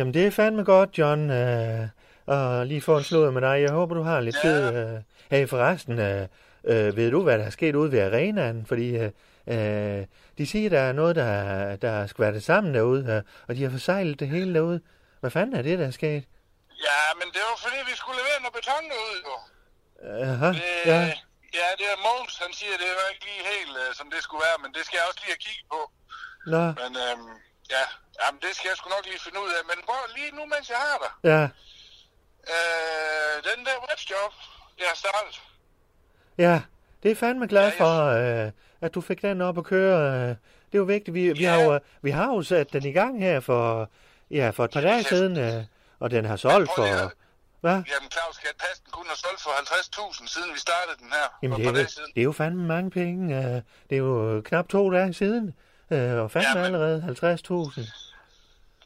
Jamen, det er fandme godt, John. Øh, og lige få en slået med dig. Jeg håber, du har lidt Ja. tid. Øh. Hey, forresten, øh, øh, ved du, hvad der er sket ude ved arenaen? Fordi øh, øh, de siger, der er noget, der, der er skvattet sammen derude, øh, og de har forsejlet det hele derude. Hvad fanden er det, der er sket? Ja, men det var fordi, vi skulle levere noget beton ud, jo. Aha, Det, ja, ja, det er Mogens, han siger, det var ikke lige helt, uh, som det skulle være, men det skal jeg også lige have kigget på. nå, Men øhm, ja, jamen, det skal jeg sgu nok lige finde ud af. Men prøv lige nu, mens jeg har dig. ja, Øh, den der webjob, det har startet. ja. Det er fandme glad Ja, jeg- for, øh, at du fik den op at køre. øh. Det er jo vigtigt. Vi, vi, Ja. har jo, vi har jo sat den i gang her for, ja, for et par dage siden, øh, og den har solgt for... at- Hvad? Jamen, Claus, skal passe, den kun har solgt for 50.000, siden vi startede den her. Jamen, for det et er, det er jo fandme mange penge. øh, Det er jo knap to dage siden. Øh, Og fandme Jamen. allerede 50.000.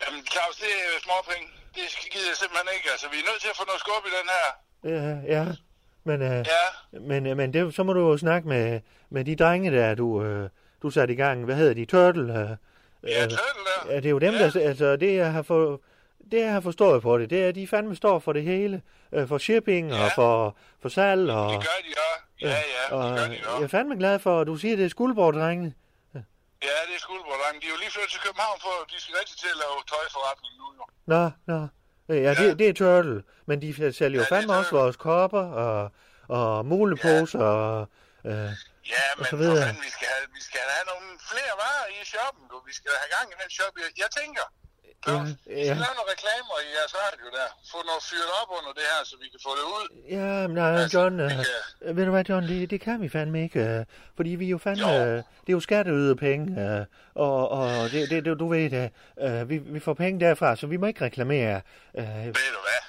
Jamen, Claus, det er småpenge. Det gider jeg simpelthen ikke. Altså, vi er nødt til at få noget skub i den her. Ja, ja. Men, øh, Ja, men, øh, men det, så må du jo snakke med, med de drenge der, du, øh, du satte i gang. Hvad hedder de? Turtle? Øh, ja, øh, Turtle. Ja, det er jo dem, Ja. der... Altså, det jeg har for, det, jeg har forstået på det, det er, at de fandme står for det hele. Øh, for shipping og Ja. for, for salg og... Det gør de også. Ja, ja, og det gør de jeg er fandme glad for, at du siger, at det er skuldborddrengene. Ja, det er skuldborddrenge. De er jo lige flyttet til København for, de skal rigtig til at lave tøjforretning nu. Jo. Nå, nå. Øh, Ja, det, Ja. det er Turtle. Men de sælger jo Ja, fandme også vores kopper og, og muleposer og... Øh, Ja, men så videre. fanden, vi skal, have, vi skal have nogle flere varer i shoppen. Du. Vi skal have gang i den shop. Jeg, jeg tænker, Claus, Ja, ja. lave nogle reklamer i jeres radio der. Få noget fyret op under det her, så vi kan få det ud. ja, men nej, Altså, John... det Øh, kan- øh, ved du hvad, John, det, det kan vi fandme ikke. Øh, fordi vi jo fandme... Jo. Øh, det er jo skatteyde penge. Øh, og og det, det, det, du ved det. Øh, vi, vi får penge derfra, så vi må ikke reklamere. Øh, Ved du hvad?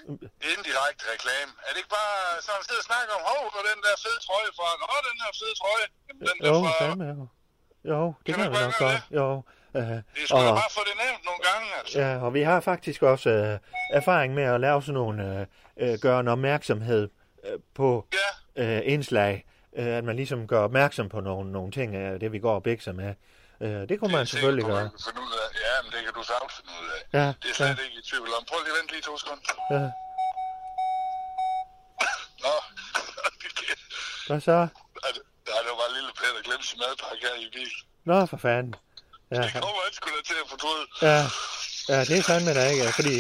Indirekte reklame. Er det ikke bare sådan at sidde og snakke om, hov, hvor den der fede trøje fra? Nå, den her fede trøje. Den der jo, fra... fandme jo. Jo, det Kan kan, ikke nok godt. Jo. Det da og, bare få det nævnt nogle gange, altså. Ja, og vi har faktisk også øh, erfaring med at lave sådan nogle, øh, øh, gøre en opmærksomhed øh, på Ja, øh, indslag, øh, at man ligesom gør opmærksom på nogle, nogle ting af det, vi går og bækser med. Øh, det kunne man er selvfølgelig gøre. man kan finde ud af. Ja, men det kan du sagtens finde ud af. Ja, Det er slet ikke i tvivl om. Prøv lige at vente lige to sekunder. ja. Nå, Hvad så? der er jo bare lille Peter glemt sin madpakke her i bil. Nå, for fanden. Ja, Det kommer han sgu da til at fortryde. ja, ja det er fandme da ikke, fordi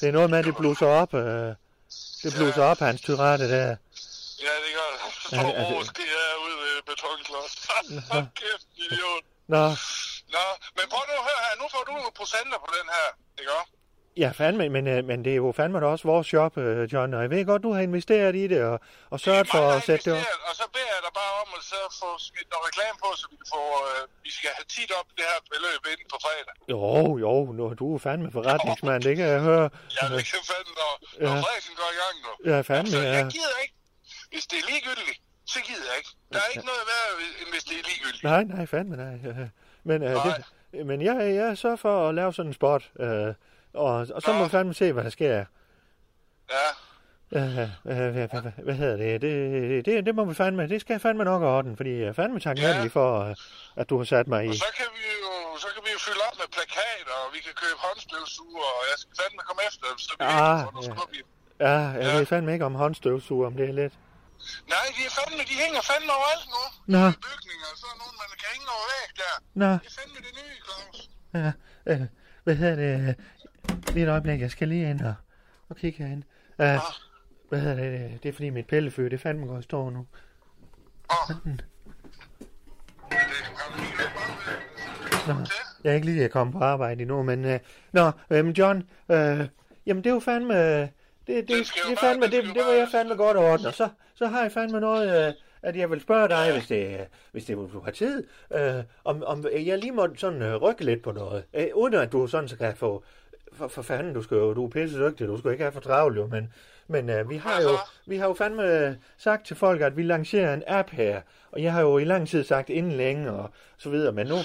det er noget med, at det blusser op. Øh, det blusser op, hans tyrette der. Ja, det gør det. Så Ja, står altså- Ros, det er ude ved betonklods. Hold kæft, idiot. Nå, Nå, men prøv nu at høre her. Nu får du nogle procenter på den her, ikke også? Ja fandme, men, øh, men det er jo fandme da også vores job, øh, John, og jeg ved godt, du har investeret i det, og, og sørget for at sætte det op. Og så beder jeg dig bare om at så få smidt noget reklame på, så vi kan få, øh, vi skal have tit op det her beløb inden på fredag. Jo, jo, nu, du er fandme forretningsmand, det kan jeg høre. Ja, det kan fandme, når, når Ja. Frederiksen går i gang nu. Ja, fandme, Så ja. jeg gider ikke. Hvis det er ligegyldigt, så gider jeg ikke. Der er ikke noget værd, end hvis det er ligegyldigt. Nej, nej, fandme nej. Men, øh, det, men jeg, jeg sørger for at lave sådan en spot, øh, og, og så må vi fandme se, hvad der sker. Ja, hvad, hvad, hvad, hvad hedder det? Det, det? det må vi fandme, det skal jeg fandme nok ordne, fordi jeg er fandme taknemmelig Ja. for, øh, at du har sat mig i. og så kan vi jo, så kan vi jo fylde op med plakater, og vi kan købe håndstøvsuger, og jeg skal fandme komme efter dem, så vi Ah, ikke får ja. Ja, jeg Ja. ved fandme ikke om håndstøvsuger, om det er lidt. Nej, de er fandme, de hænger fandme overalt nu. Nå. I bygninger, så er nogen, man kan hænge over væg der. Nå, Det er fandme det nye, Claus. ja, øh, hvad hedder det? Lige et øjeblik, jeg skal lige ind og, og kigge herind. Uh, hvad hedder det? Det er fordi mit pillefø, det er fandme godt stå nu. Det vi ikke Nå, jeg er ikke lige kommet på arbejde endnu, men... Øh, nå, øh, John, øh, jamen det er jo fandme... Det, det, det, det, er bare- fandme, det, det var jeg fandme godt ordne. Og så, så har jeg fandme noget, øh, at jeg vil spørge dig, hvis det, hvis det du har tid, øh, om, om jeg lige må sådan øh, rykke lidt på noget, øh, uden at du sådan så kan få for, for fanden, du skal jo, du er pisse dygtig, du skal ikke have for travlt jo, men, men uh, vi, har jo, vi har jo fandme sagt til folk, at vi lancerer en app her, og jeg har jo i lang tid sagt inden længe og så videre, men nu,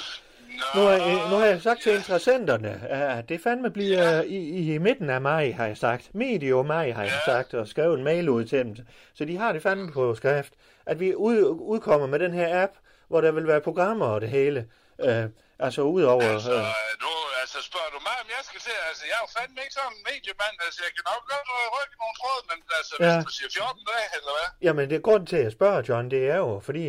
nu, har, nu har jeg sagt til interessenterne, at det fandme bliver i, i midten af maj, har jeg sagt. Medio maj, har jeg Ja. sagt, og skrevet en mail ud til dem. Så de har det fandme på skrift, at vi ud, udkommer med den her app, hvor der vil være programmer og det hele. Øh, altså udover... Altså, Øh, nu, altså spørger du mig, om jeg skal til, altså jeg er jo fandme ikke sådan en mediemand, altså jeg kan nok godt øh, rykke nogle tråd, men altså Ja. hvis du siger 14 dage, eller hvad? Jamen, det er grund til at spørge, John, det er jo fordi,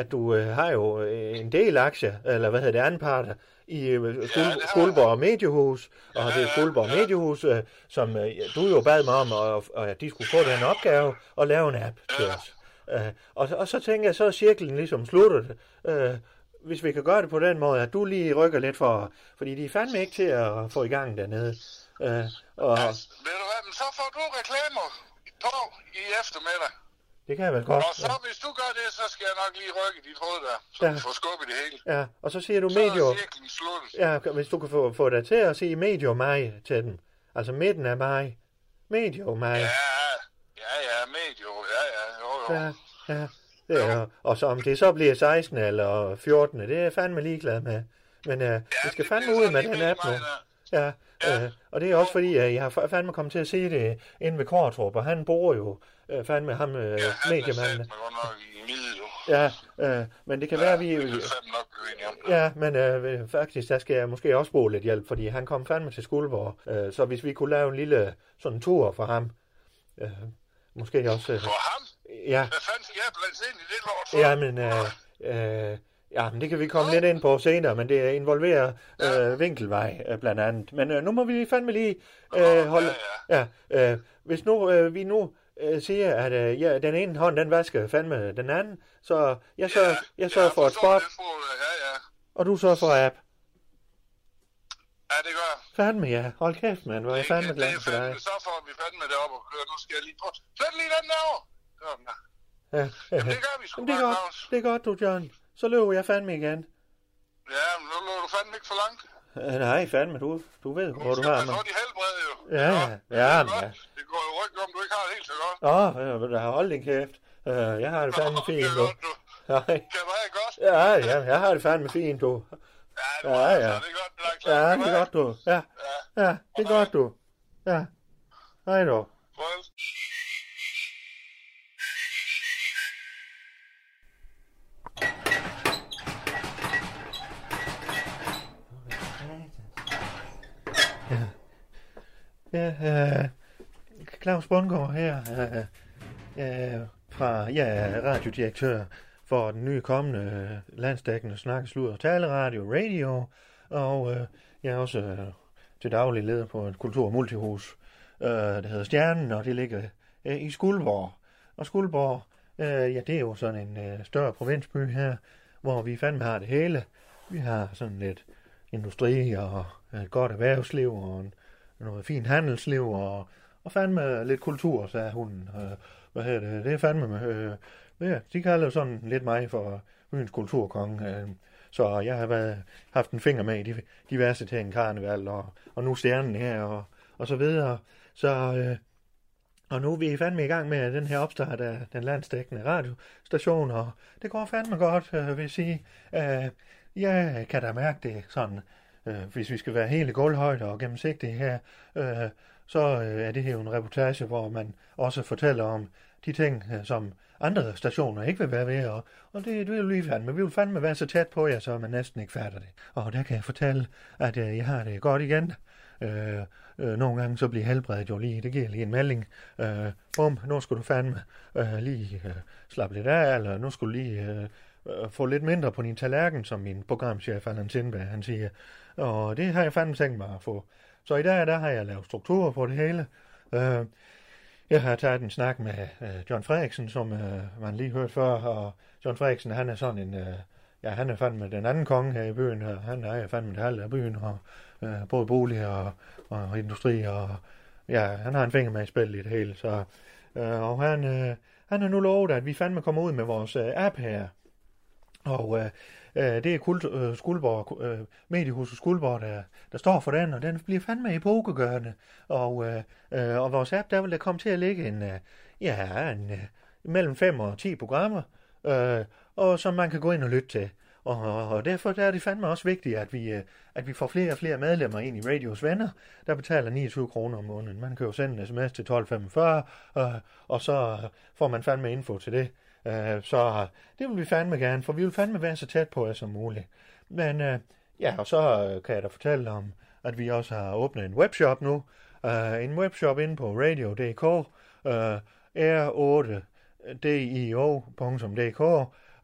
at du øh, har jo øh, en del aktier, eller hvad hedder det, anparter, i øh, skul, jeg. Skuldborg Mediehus, og Ja, det er Skuldborg ja. Mediehus, øh, som øh, du jo bad mig om, og, og at de skulle få den opgave, at lave en app til os. Øh, og, så- og så tænker jeg, så er cirklen ligesom sluttet. Øh, hvis vi kan gøre det på den måde, at du lige rykker lidt for, fordi de er fandme ikke til at få i gang dernede. Øh, og ved du hvad, men så får du reklamer på i eftermiddag. det kan jeg vel godt. Og så hvis du gør det, så skal jeg nok lige rykke de tråd der, så Ja. får skub i det hele. Ja, og så siger du Så medio. er cirklen sluttet. Ja, hvis du kan få, få dig til at sige medio maj til dem. Altså midten af maj. Medio maj. Ja, ja, ja, medio, ja, ja, jo, jo. Ja, ja. Er, og så om det så bliver 16 eller 14, det er jeg fandme ligeglad med. Men uh, vi skal det fandme ud med den app nu. der. Ja, øh, og det er også fordi, at jeg har fa- fandme kommet til at se det inde ved Kortrup, og han bor jo øh, fandme ham, øh, Ja, mediemanden. Ja, øh, men det kan være, at vi... Det nok. Ja, men øh, faktisk, der skal jeg måske også bruge lidt hjælp, fordi han kom fandme til Skuldborg. Øh, så hvis vi kunne lave en lille sådan tur for ham, øh, måske også... Øh, For ham? Ja, Hvad fanden skal jeg blande sig ind i det lort for? ja, men... Øh, øh, Ja, men det kan vi komme lidt ind på senere, men det involverer øh, vinkelvej øh, blandt andet. Men øh, nu må vi fandme lige øh, holde... Ja, øh, hvis nu øh, vi nu øh, siger, at øh, ja, den ene hånd, den vasker fandme den anden, så jeg sørger, jeg sørger for et spot, Ja, ja. og du sørger for app. Ja, det gør jeg. Fandme ja. Hold kæft, mand. Hvor er jeg fandme det, glad det er for dig. fandme, så får vi fandme det op og køre. Nu skal jeg lige prøve. Flyt lige den derovre. Der. Ja, ja. Jamen, det gør vi sgu Jamen, det er godt. Claus. Det er godt, du, John. Så løber jeg fandme igen. Ja, men nu lå du fandme ikke for langt. Øh, nej, fandme, du, du ved, hvor du skal har mig. få de helbred, jo. Ja, Nå, ja, det ja. Det går jo rygte om, du ikke har det helt så godt. Åh, oh, der hold din kæft. Øh, jeg har det fandme Nå, fint, det du. du. Nej. Kan du have det godt? Ja, ja, jeg har det fandme fint, du. Ja, det Ja, var ja. altså, det er godt, det er Ja, det er godt, du. Ja, ja, det er godt, du. Ja. Hej du. Farvel. Ja, øh, Claus Bundgaard her, øh, øh, fra, ja, radiodirektør for den nye kommende øh, landsdækkende snakkeslud og taleradio, radio, og øh, jeg er også øh, til daglig leder på et kultur- og multihus, øh, der hedder Stjernen, og det ligger øh, i Skuldborg. Og Skuldborg, øh, ja, det er jo sådan en øh, større provinsby her, hvor vi fandme har det hele. Vi har sådan lidt industri og et godt erhvervsliv og en, noget fint handelsliv og, og fandme lidt kultur, sagde hun. Øh, hvad hedder det? Det er fandme... Øh, ja, de kalder sådan lidt mig for byens kulturkonge. Øh, så jeg har været, haft en finger med i de- diverse ting, karneval og, og nu stjernen her og, og så videre. Så, øh, og nu er vi fandme i gang med den her opstart af den landstækkende radiostation, og det går fandme godt, øh, vil jeg sige. Øh, jeg kan da mærke det sådan, øh, hvis vi skal være helt i gulvhøjde og gennemsigtige her, øh, så øh, er det her jo en reportage, hvor man også fortæller om de ting, øh, som andre stationer ikke vil være ved, og, og det, det vil lige fandme. Vi vil fandme være så tæt på jer, så man næsten ikke fatter det. Og der kan jeg fortælle, at øh, jeg har det godt igen. Øh, øh, nogle gange så bliver helbredet jo lige, det giver lige en melding. Øh, bum, nu skal du fandme øh, lige øh, slappe lidt af, eller nu skal du lige øh, øh, få lidt mindre på din tallerken, som min programchef Allan Sindberg, han siger. Og det har jeg fandme tænkt mig at få. Så i dag, der har jeg lavet strukturer på det hele. Øh, jeg har taget en snak med øh, John Frederiksen, som øh, man lige hørte før, og John Frederiksen, han er sådan en, øh, ja, han er fandme den anden konge her i byen, og han ejer fandme det halve af byen, og øh, både bolig og, og industri, og ja, han har en finger med i spil i det hele, så, øh, og han, øh, han har nu lovet, at vi fandme kommer ud med vores øh, app her, og øh, øh, det er kult, øh, Skuldborg, øh, Mediehuset Skuldborg, der, der står for den, og den bliver fandme epokegørende. Og, øh, øh, og vores app, der vil der komme til at ligge en, øh, ja, en, øh, mellem 5 og 10 programmer, øh, og som man kan gå ind og lytte til. Og, og derfor der er det fandme også vigtigt, at vi, øh, at vi får flere og flere medlemmer ind i Radios Venner, der betaler 29 kroner om måneden. Man kan jo sende en sms til 1245, øh, og så får man fandme info til det. Øh, så det vil vi fandme gerne, for vi vil fandme være så tæt på jer som muligt. Men øh, ja, og så øh, kan jeg da fortælle om, at vi også har åbnet en webshop nu. Øh, en webshop inde på radio.dk, øh, r8dio.dk,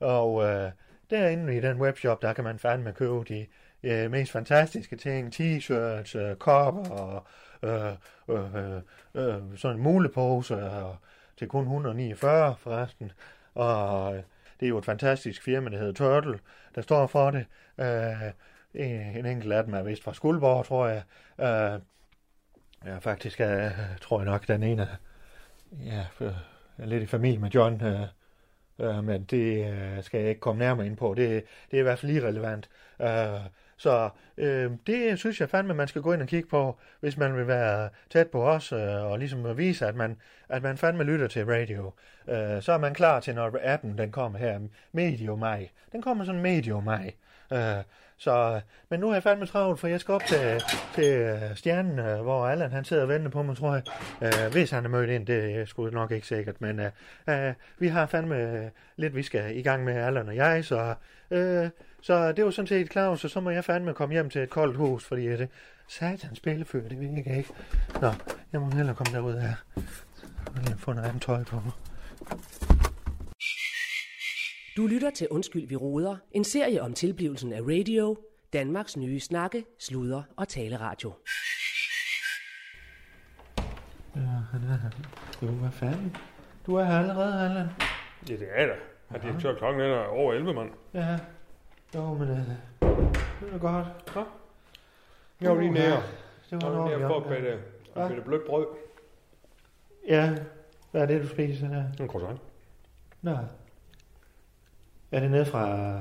og øh, derinde i den webshop, der kan man fandme købe de øh, mest fantastiske ting, t-shirts, øh, kopper og øh, øh, øh, øh sådan en mulepose og, til kun 149 forresten. Og øh, det er jo et fantastisk firma, der hedder Turtle, der står for det. Øh, en, en enkelt af dem er vist fra Skuldborg, tror jeg. Øh, ja, faktisk er, tror jeg nok, den ene ja, er lidt i familie med John. Øh, øh, men det øh, skal jeg ikke komme nærmere ind på. Det, det er i hvert fald irrelevant. relevant. Øh, så øh, det synes jeg fandme, man skal gå ind og kigge på, hvis man vil være tæt på os, øh, og ligesom vise, at man, at man fandme lytter til radio. Øh, så er man klar til, når appen den kommer her medio maj. Den kommer sådan medio maj. Øh, så, men nu er jeg fandme travlt, for jeg skal op til, til øh, stjernen, øh, hvor Allan han sidder og venter på mig, tror jeg. Øh, hvis han er mødt ind, det er sgu nok ikke sikkert, men øh, øh, vi har fandme øh, lidt, vi skal i gang med Allan og jeg, så, øh, så det var sådan set klar, så så må jeg fandme komme hjem til et koldt hus, fordi det satans spillefør, det vil jeg ikke. Nå, jeg må hellere komme derud her. Jeg har fundet andet tøj på. Du lytter til Undskyld, vi roder, en serie om tilblivelsen af radio, Danmarks nye snakke, sludre og taleradio. Ja, han er her. Jo, hvad fanden? Du er her allerede, Allan. Ja, det er da. Har direktør klokken er over 11, mand. Ja. Jo, men øh, det er godt. Nå. Jeg var lige nære. Det Jeg var var lige vi nære for at bætte, Hvad? at bætte blødt brød. Ja, hvad er det, du spiser der? En croissant. Nå. Er det nede fra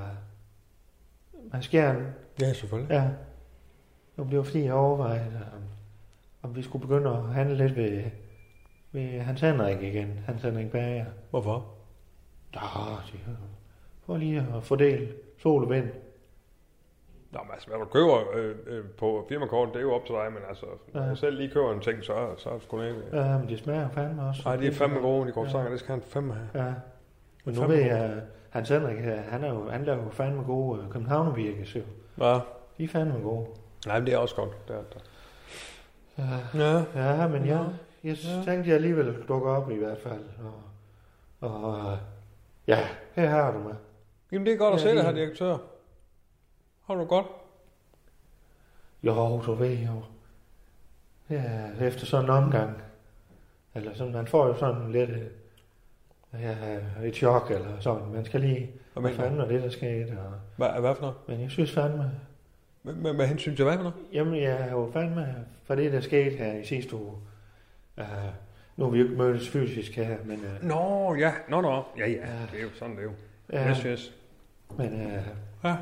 Maskjern? Ja, selvfølgelig. Ja. Nu blev fordi jeg overvejede, om, om vi skulle begynde at handle lidt ved, ved Hans Henrik igen. Hans Henrik Bager. Hvorfor? Nå, det er for lige at fordele sol og vind. Nå, men altså, hvad du køber øh, øh, på firmakortet, det er jo op til dig, men altså, når Ja. jeg selv lige køber en ting, så, så er det sgu ikke... Ja, men det smager fandme også. Nej, det er fandme gode, de croissanter, Ja. det skal han fandme have. Ja. Men nu ved jeg, Hans Henrik, her, han, er jo, han laver jo fandme gode uh, københavnervirkes jo. Ja. De er fandme gode. Nej, men det er også godt. Det er det. Ja, Ja. ja men jeg, jeg Ja. tænkte, jeg alligevel dukke op i hvert fald. Og, og ja, her har du mig. Jamen, det er godt at Ja, se dig, lige- her direktør. Har du godt? Jo, du ved jo. Ja, efter sådan en omgang. Eller sådan, man får jo sådan lidt øh, ja, et chok eller sådan. Man skal lige, Hvad hvad fanden var det, der skete. Og, Hvad, hvad for noget? men jeg synes fandme, med, med hensyn til hvad for noget? Jamen, jeg er jo fandme for det, der skete her i sidste uge. Uh, nu har vi jo ikke mødtes fysisk her, men, uh, Nå, ja. Nå, nå. Ja, ja. Ja. Det er jo sådan, det er jo. ja, Yes, yes. Men uh, Ja.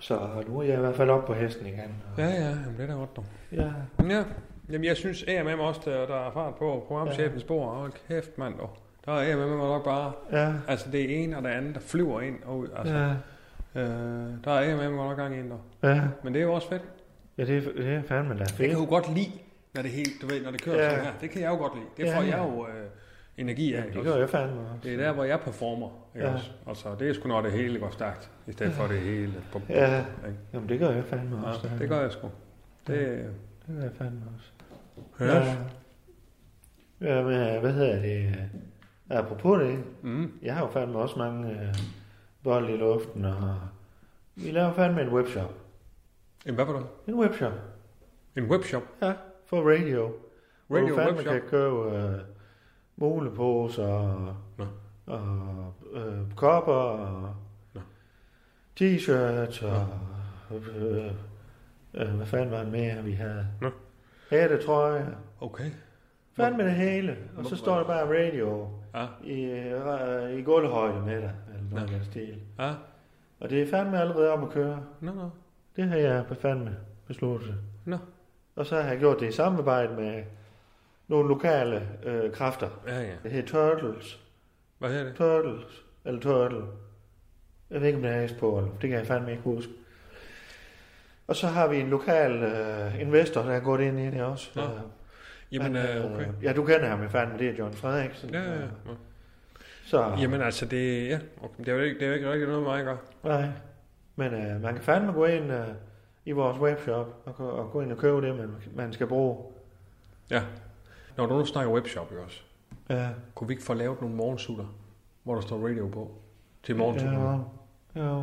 så nu er jeg i hvert fald oppe på hesten igen. Og, Ja, ja. Jamen, det er da godt, dog. ja. Ja. Jamen, jeg synes, mig også, der, der er fart på programchefens bord. Hold kæft, mand, dog. Der er med mig nok bare... Ja, Altså, det er en og det andet, der flyver ind og ud. Altså, ja, øh, der er med mig nok gang ind, dog. ja, Men det er jo også fedt. ja, det, er- det er fandme da Jeg kan fedt. jo godt lide, når det, helt, du ved, når det kører Ja. ja. sådan her. Det kan jeg jo godt lide. Det Ja, får ja. jeg jo øh, energi af. Ja, ikke det gør jeg fandme også. Det er der, hvor jeg performer. Ikke Ja. også? Altså, det er sgu når det hele går stærkt, i stedet for det hele. På, Ja, ikke? jamen det gør jeg fandme også. ja, det gør jeg sgu. Det, Det gør jeg fandme også. ja. Ja, men øh, hvad hedder det? Apropos det, Mm. jeg har jo fandme også mange øh, bolde i luften, og vi laver fandme en webshop. En hvad for noget? En webshop, En webshop. ja, for radio. Hvor Radio du fandme webshop. kan købe øh, muleposer og, Nå. og øh, kopper og Nå. t-shirts og øh, øh, hvad fanden var det mere, vi havde? Nå. Hættetrøjer. Okay. Fandme det hele. Og så står der bare radio Ja. i, øh, i gulvhøjde med dig, eller noget den stil. Ja. Og det er fandme allerede om at køre. Nå, nå. Det har jeg fandme besluttet. Nå. Og så har jeg gjort det i samarbejde med nogle lokale øh, kræfter. Ja, ja. Det hedder Turtles. Hvad hedder det? Turtles. Eller Turtle. Jeg ved ikke, om det er på, eller det kan jeg fandme ikke huske. Og så har vi en lokal øh, investor, der er gået ind i det også. Nå. Øh, Jamen, han, øh, okay. Ja, du kender ham jo fandme, det er John Frederiksen. Ja, ja, ja. Så, Jamen altså, det, ja, okay. det, er jo ikke, det er jo ikke rigtig noget, mig at gøre. nej. Men øh, man kan fandme gå ind øh, i vores webshop og, gå- og gå ind og købe det, man, man skal bruge. Ja. Når du nu snakker webshop, ikke også? Ja, Kunne vi ikke få lavet nogle morgensutter, hvor der står radio på? Til morgensutter? ja, ja.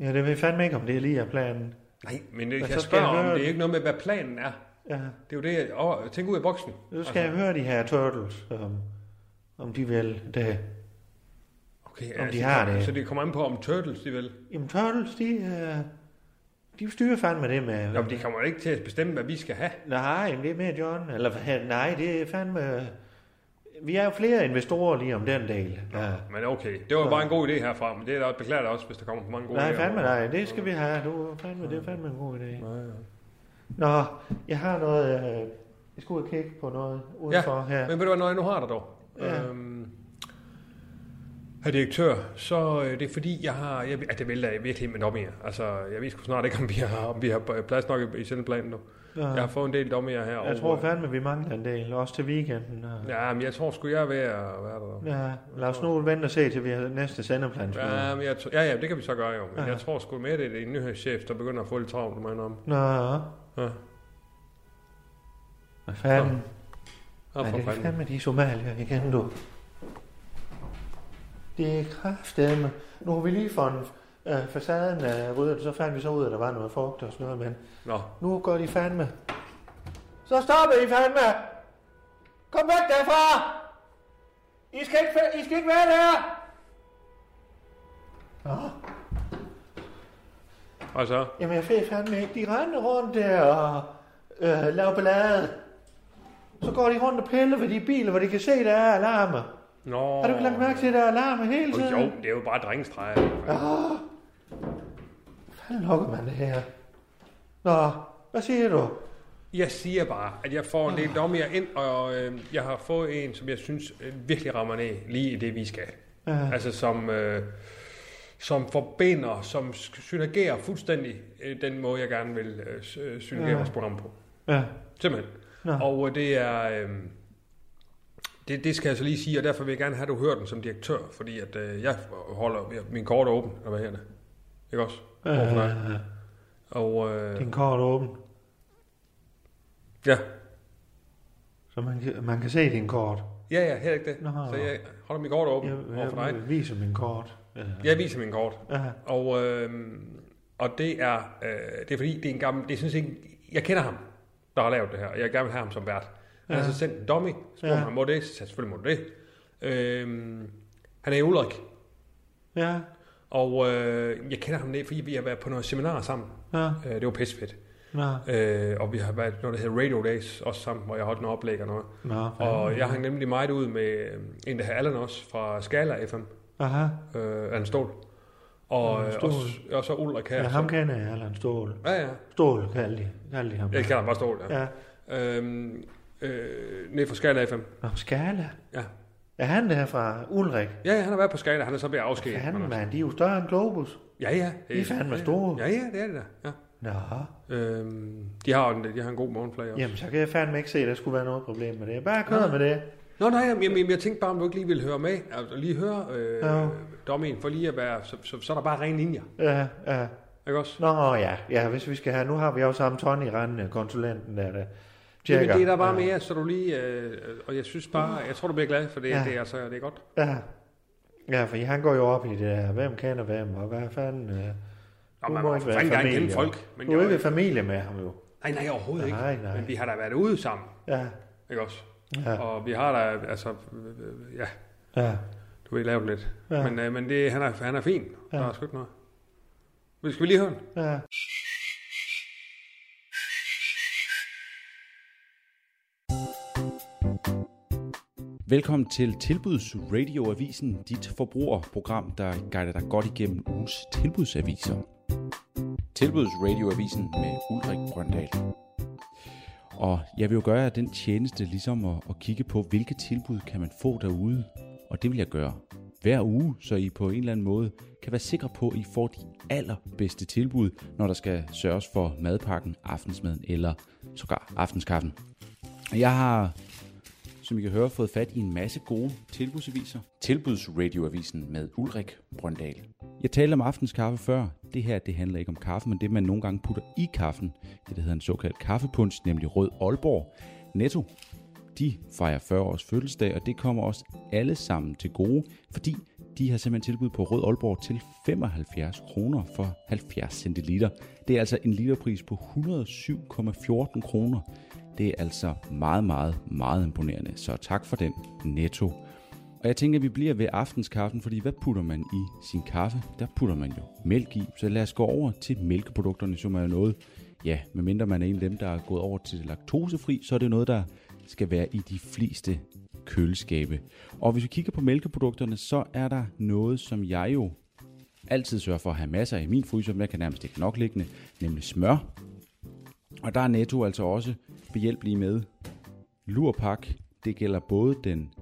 Ja, det ved jeg fandme ikke, om det lige er planen. Nej, men det, jeg så skal spørger jeg om, det er ikke noget med, hvad planen er. Ja, Det er jo det, jeg åh, tænk ud af boksen. så skal altså. jeg høre de her turtles, om, om de vil det. Okay, om de har det. Så det kommer an på, om Turtles, de vil. Jamen turtles, de, øh, de styrer fandme det med... Nå, men de kommer ikke til at bestemme, hvad vi skal have. Nej, det er mere John. Eller nej, det er fandme... Vi er jo flere investorer lige om den del. Ja. Men okay, det var bare en god idé herfra, men det er da beklager også, hvis der kommer for mange gode Nej, idéer. fandme nej, det skal vi have. Du, fandme, det er fandme en god idé. Nej, ja. Nå, jeg har noget... Øh, jeg skulle kigge på noget udenfor her. Men ved du hvad, når jeg nu har dig dog? Ja. Øhm, herr direktør, så øh, det er fordi, jeg har... Jeg, at det vælter jeg virkelig med dommer. Altså, jeg ved sgu snart ikke, om vi har, om vi har plads nok i, i sendeplanen nu. Ja. Jeg har fået en del dommer her. Jeg og, tror fandme, vi mangler en del. Også til weekenden. Og... Ja, men jeg tror sgu, jeg er ved at være der. Ja, lad os nu vente og se, til vi har næste sendeplan. Ja, men jeg, ja, ja, det kan vi så gøre jo. Men Ja. jeg tror sgu mere, det er en nyhedschef, der begynder at få lidt travlt med om. Nå, ja. Hvad fanden? Ja, Ja, det er fandme de somalier igen, du. Det er kraftedeme. Nu har vi lige fået øh, facaden øh, ryddet, så fandt vi så ud, at der var noget fugt og sådan noget, men Nå, nu går de fandme. Så stopper I fandme! Kom væk derfra! I skal ikke, I skal ikke være der! Nå, og så? jamen jeg ved fandme ikke. De render rundt der og øh, laver ballade. Så går de rundt og piller ved de biler, hvor de kan se, der er alarmer. Nå. Har du ikke lagt mærke til, at der er alarmer hele tiden? jo, det er jo bare drengestreger. Åh, Hvordan lukker man det her? Nå, hvad siger du? Jeg siger bare, at jeg får en del dommer ind, og øh, jeg har fået en, som jeg synes øh, virkelig rammer ned lige i det, vi skal. Ja, Altså som, øh, som forbinder, som synergerer fuldstændig øh, den måde, jeg gerne vil øh, øh, synergere Ja. vores program på. ja. Simpelthen. Nå. Og øh, det er... Øh, det, det skal jeg så lige sige, og derfor vil jeg gerne have, at du hører den som direktør, fordi at øh, jeg holder min kort åben, eller hvad her det? Ikke også? Øh, Og øh, din kort er åben, ja, så man kan, man kan se din kort. ja, ja, heller ikke det. Nå. Så jeg holder min kort åben Jeg, overfor dig. jeg viser min kort. Ja. Jeg viser min kort. Ja, Og, øh, og det er, øh, det er fordi, det er en gammel, det synes ikke, jeg kender ham, der har lavet det her, og jeg gerne vil have ham som vært. Han har Ja. så sendt en dummy, spurgte Ja. ja. ham, må det? Så sagde selvfølgelig må det. Øh, han er i Ulrik, ja, og øh, jeg kender ham det, fordi vi har været på noget seminar sammen. ja. Øh, det var pissefedt. Nå, Øh, og vi har været noget, der hedder Radio Days, også sammen, hvor jeg holdt noget oplæg og noget. nå. Og jeg hang nemlig meget ud med øh, en, der hedder Allan også, fra Skala FM, Aha, øh, Allan Stål. Og, øh, også, og så Ulrik her. ja, ham kender jeg, Allan Stål. Ja, ja. Stål kaldte de, kaldte de ham. Jeg kalder ham bare Stål, ja. Ja. Øhm, øh, nede fra Skala FM. Nå, Skala. Ja. Er han der fra Ulrik? Ja, ja, han har været på Skala, han er så blevet afskedet. Fanden, mand, de er jo større end Globus. Ja, ja. De er fandme store. Ja, ja, det er det da. Ja. Nå, Øhm, de har en, de har en god morgenflag også. jamen så kan jeg fandme ikke se, at der skulle være noget problem med det. Bare kør med det. Nå, nej, jamen, jamen, jeg tænkte bare, om du ikke lige ville høre med. Altså, lige høre øh, ja. dommen, for lige at være, så, så, så er der bare ren linjer. Ja, ja. Ikke også? Nå ja, ja, hvis vi skal have, nu har vi også ham Tony Rand, konsulenten der, der Jamen, det er der bare ja. mere, så du lige... Øh, og jeg synes bare, jeg tror, du bliver glad for det. Ja. Det, er, altså, det er godt. Ja. Ja, for han går jo op i det der, hvem kender hvem, og hvad fanden... Øh, Nå, man må ikke være familie, jo. folk. Men du er jeg, ikke familie med ham jo. nej, nej, overhovedet Nej, ikke. nej. Men vi har da været ude sammen. Ja, Ikke også? ja, Og vi har da, altså, øh, ja, ja. du ved, lavet lidt. Ja. Men, øh, men det, han, er, han er fin. Ja. Der er sgu ikke noget. Men Skal vi lige høre den? ja. Velkommen til Tilbuds Radioavisen, dit forbrugerprogram, der guider dig godt igennem ugens tilbudsaviser. Tilbuds Radioavisen med Ulrik Brøndal. Og jeg vil jo gøre den tjeneste ligesom at, at kigge på, hvilke tilbud kan man få derude. Og det vil jeg gøre hver uge, så I på en eller anden måde kan være sikre på, at I får de allerbedste tilbud, når der skal sørges for madpakken, aftensmaden eller sågar aftenskaffen. Jeg har som I kan høre, fået fat i en masse gode tilbudsaviser. Tilbudsradioavisen med Ulrik Brøndal. Jeg talte om aftenskaffe før. Det her, det handler ikke om kaffe, men det man nogle gange putter i kaffen. Det, der hedder en såkaldt kaffepunch, nemlig Rød Aalborg. Netto, de fejrer 40 års fødselsdag, og det kommer os alle sammen til gode, fordi de har simpelthen tilbud på Rød Aalborg til 75 kroner for 70 centiliter. Det er altså en literpris på 107,14 kroner. Det er altså meget, meget, meget imponerende. Så tak for den, Netto. Og jeg tænker, at vi bliver ved aftenskaffen, fordi hvad putter man i sin kaffe? Der putter man jo mælk i. Så lad os gå over til mælkeprodukterne, som er jo noget, ja, medmindre man er en af dem, der er gået over til laktosefri, så er det noget, der skal være i de fleste køleskabe. Og hvis vi kigger på mælkeprodukterne, så er der noget, som jeg jo altid sørger for at have masser i min fryser, men jeg kan nærmest ikke nok liggende, nemlig smør. Og der er Netto altså også behjælpelige med. Lurpak, det gælder både den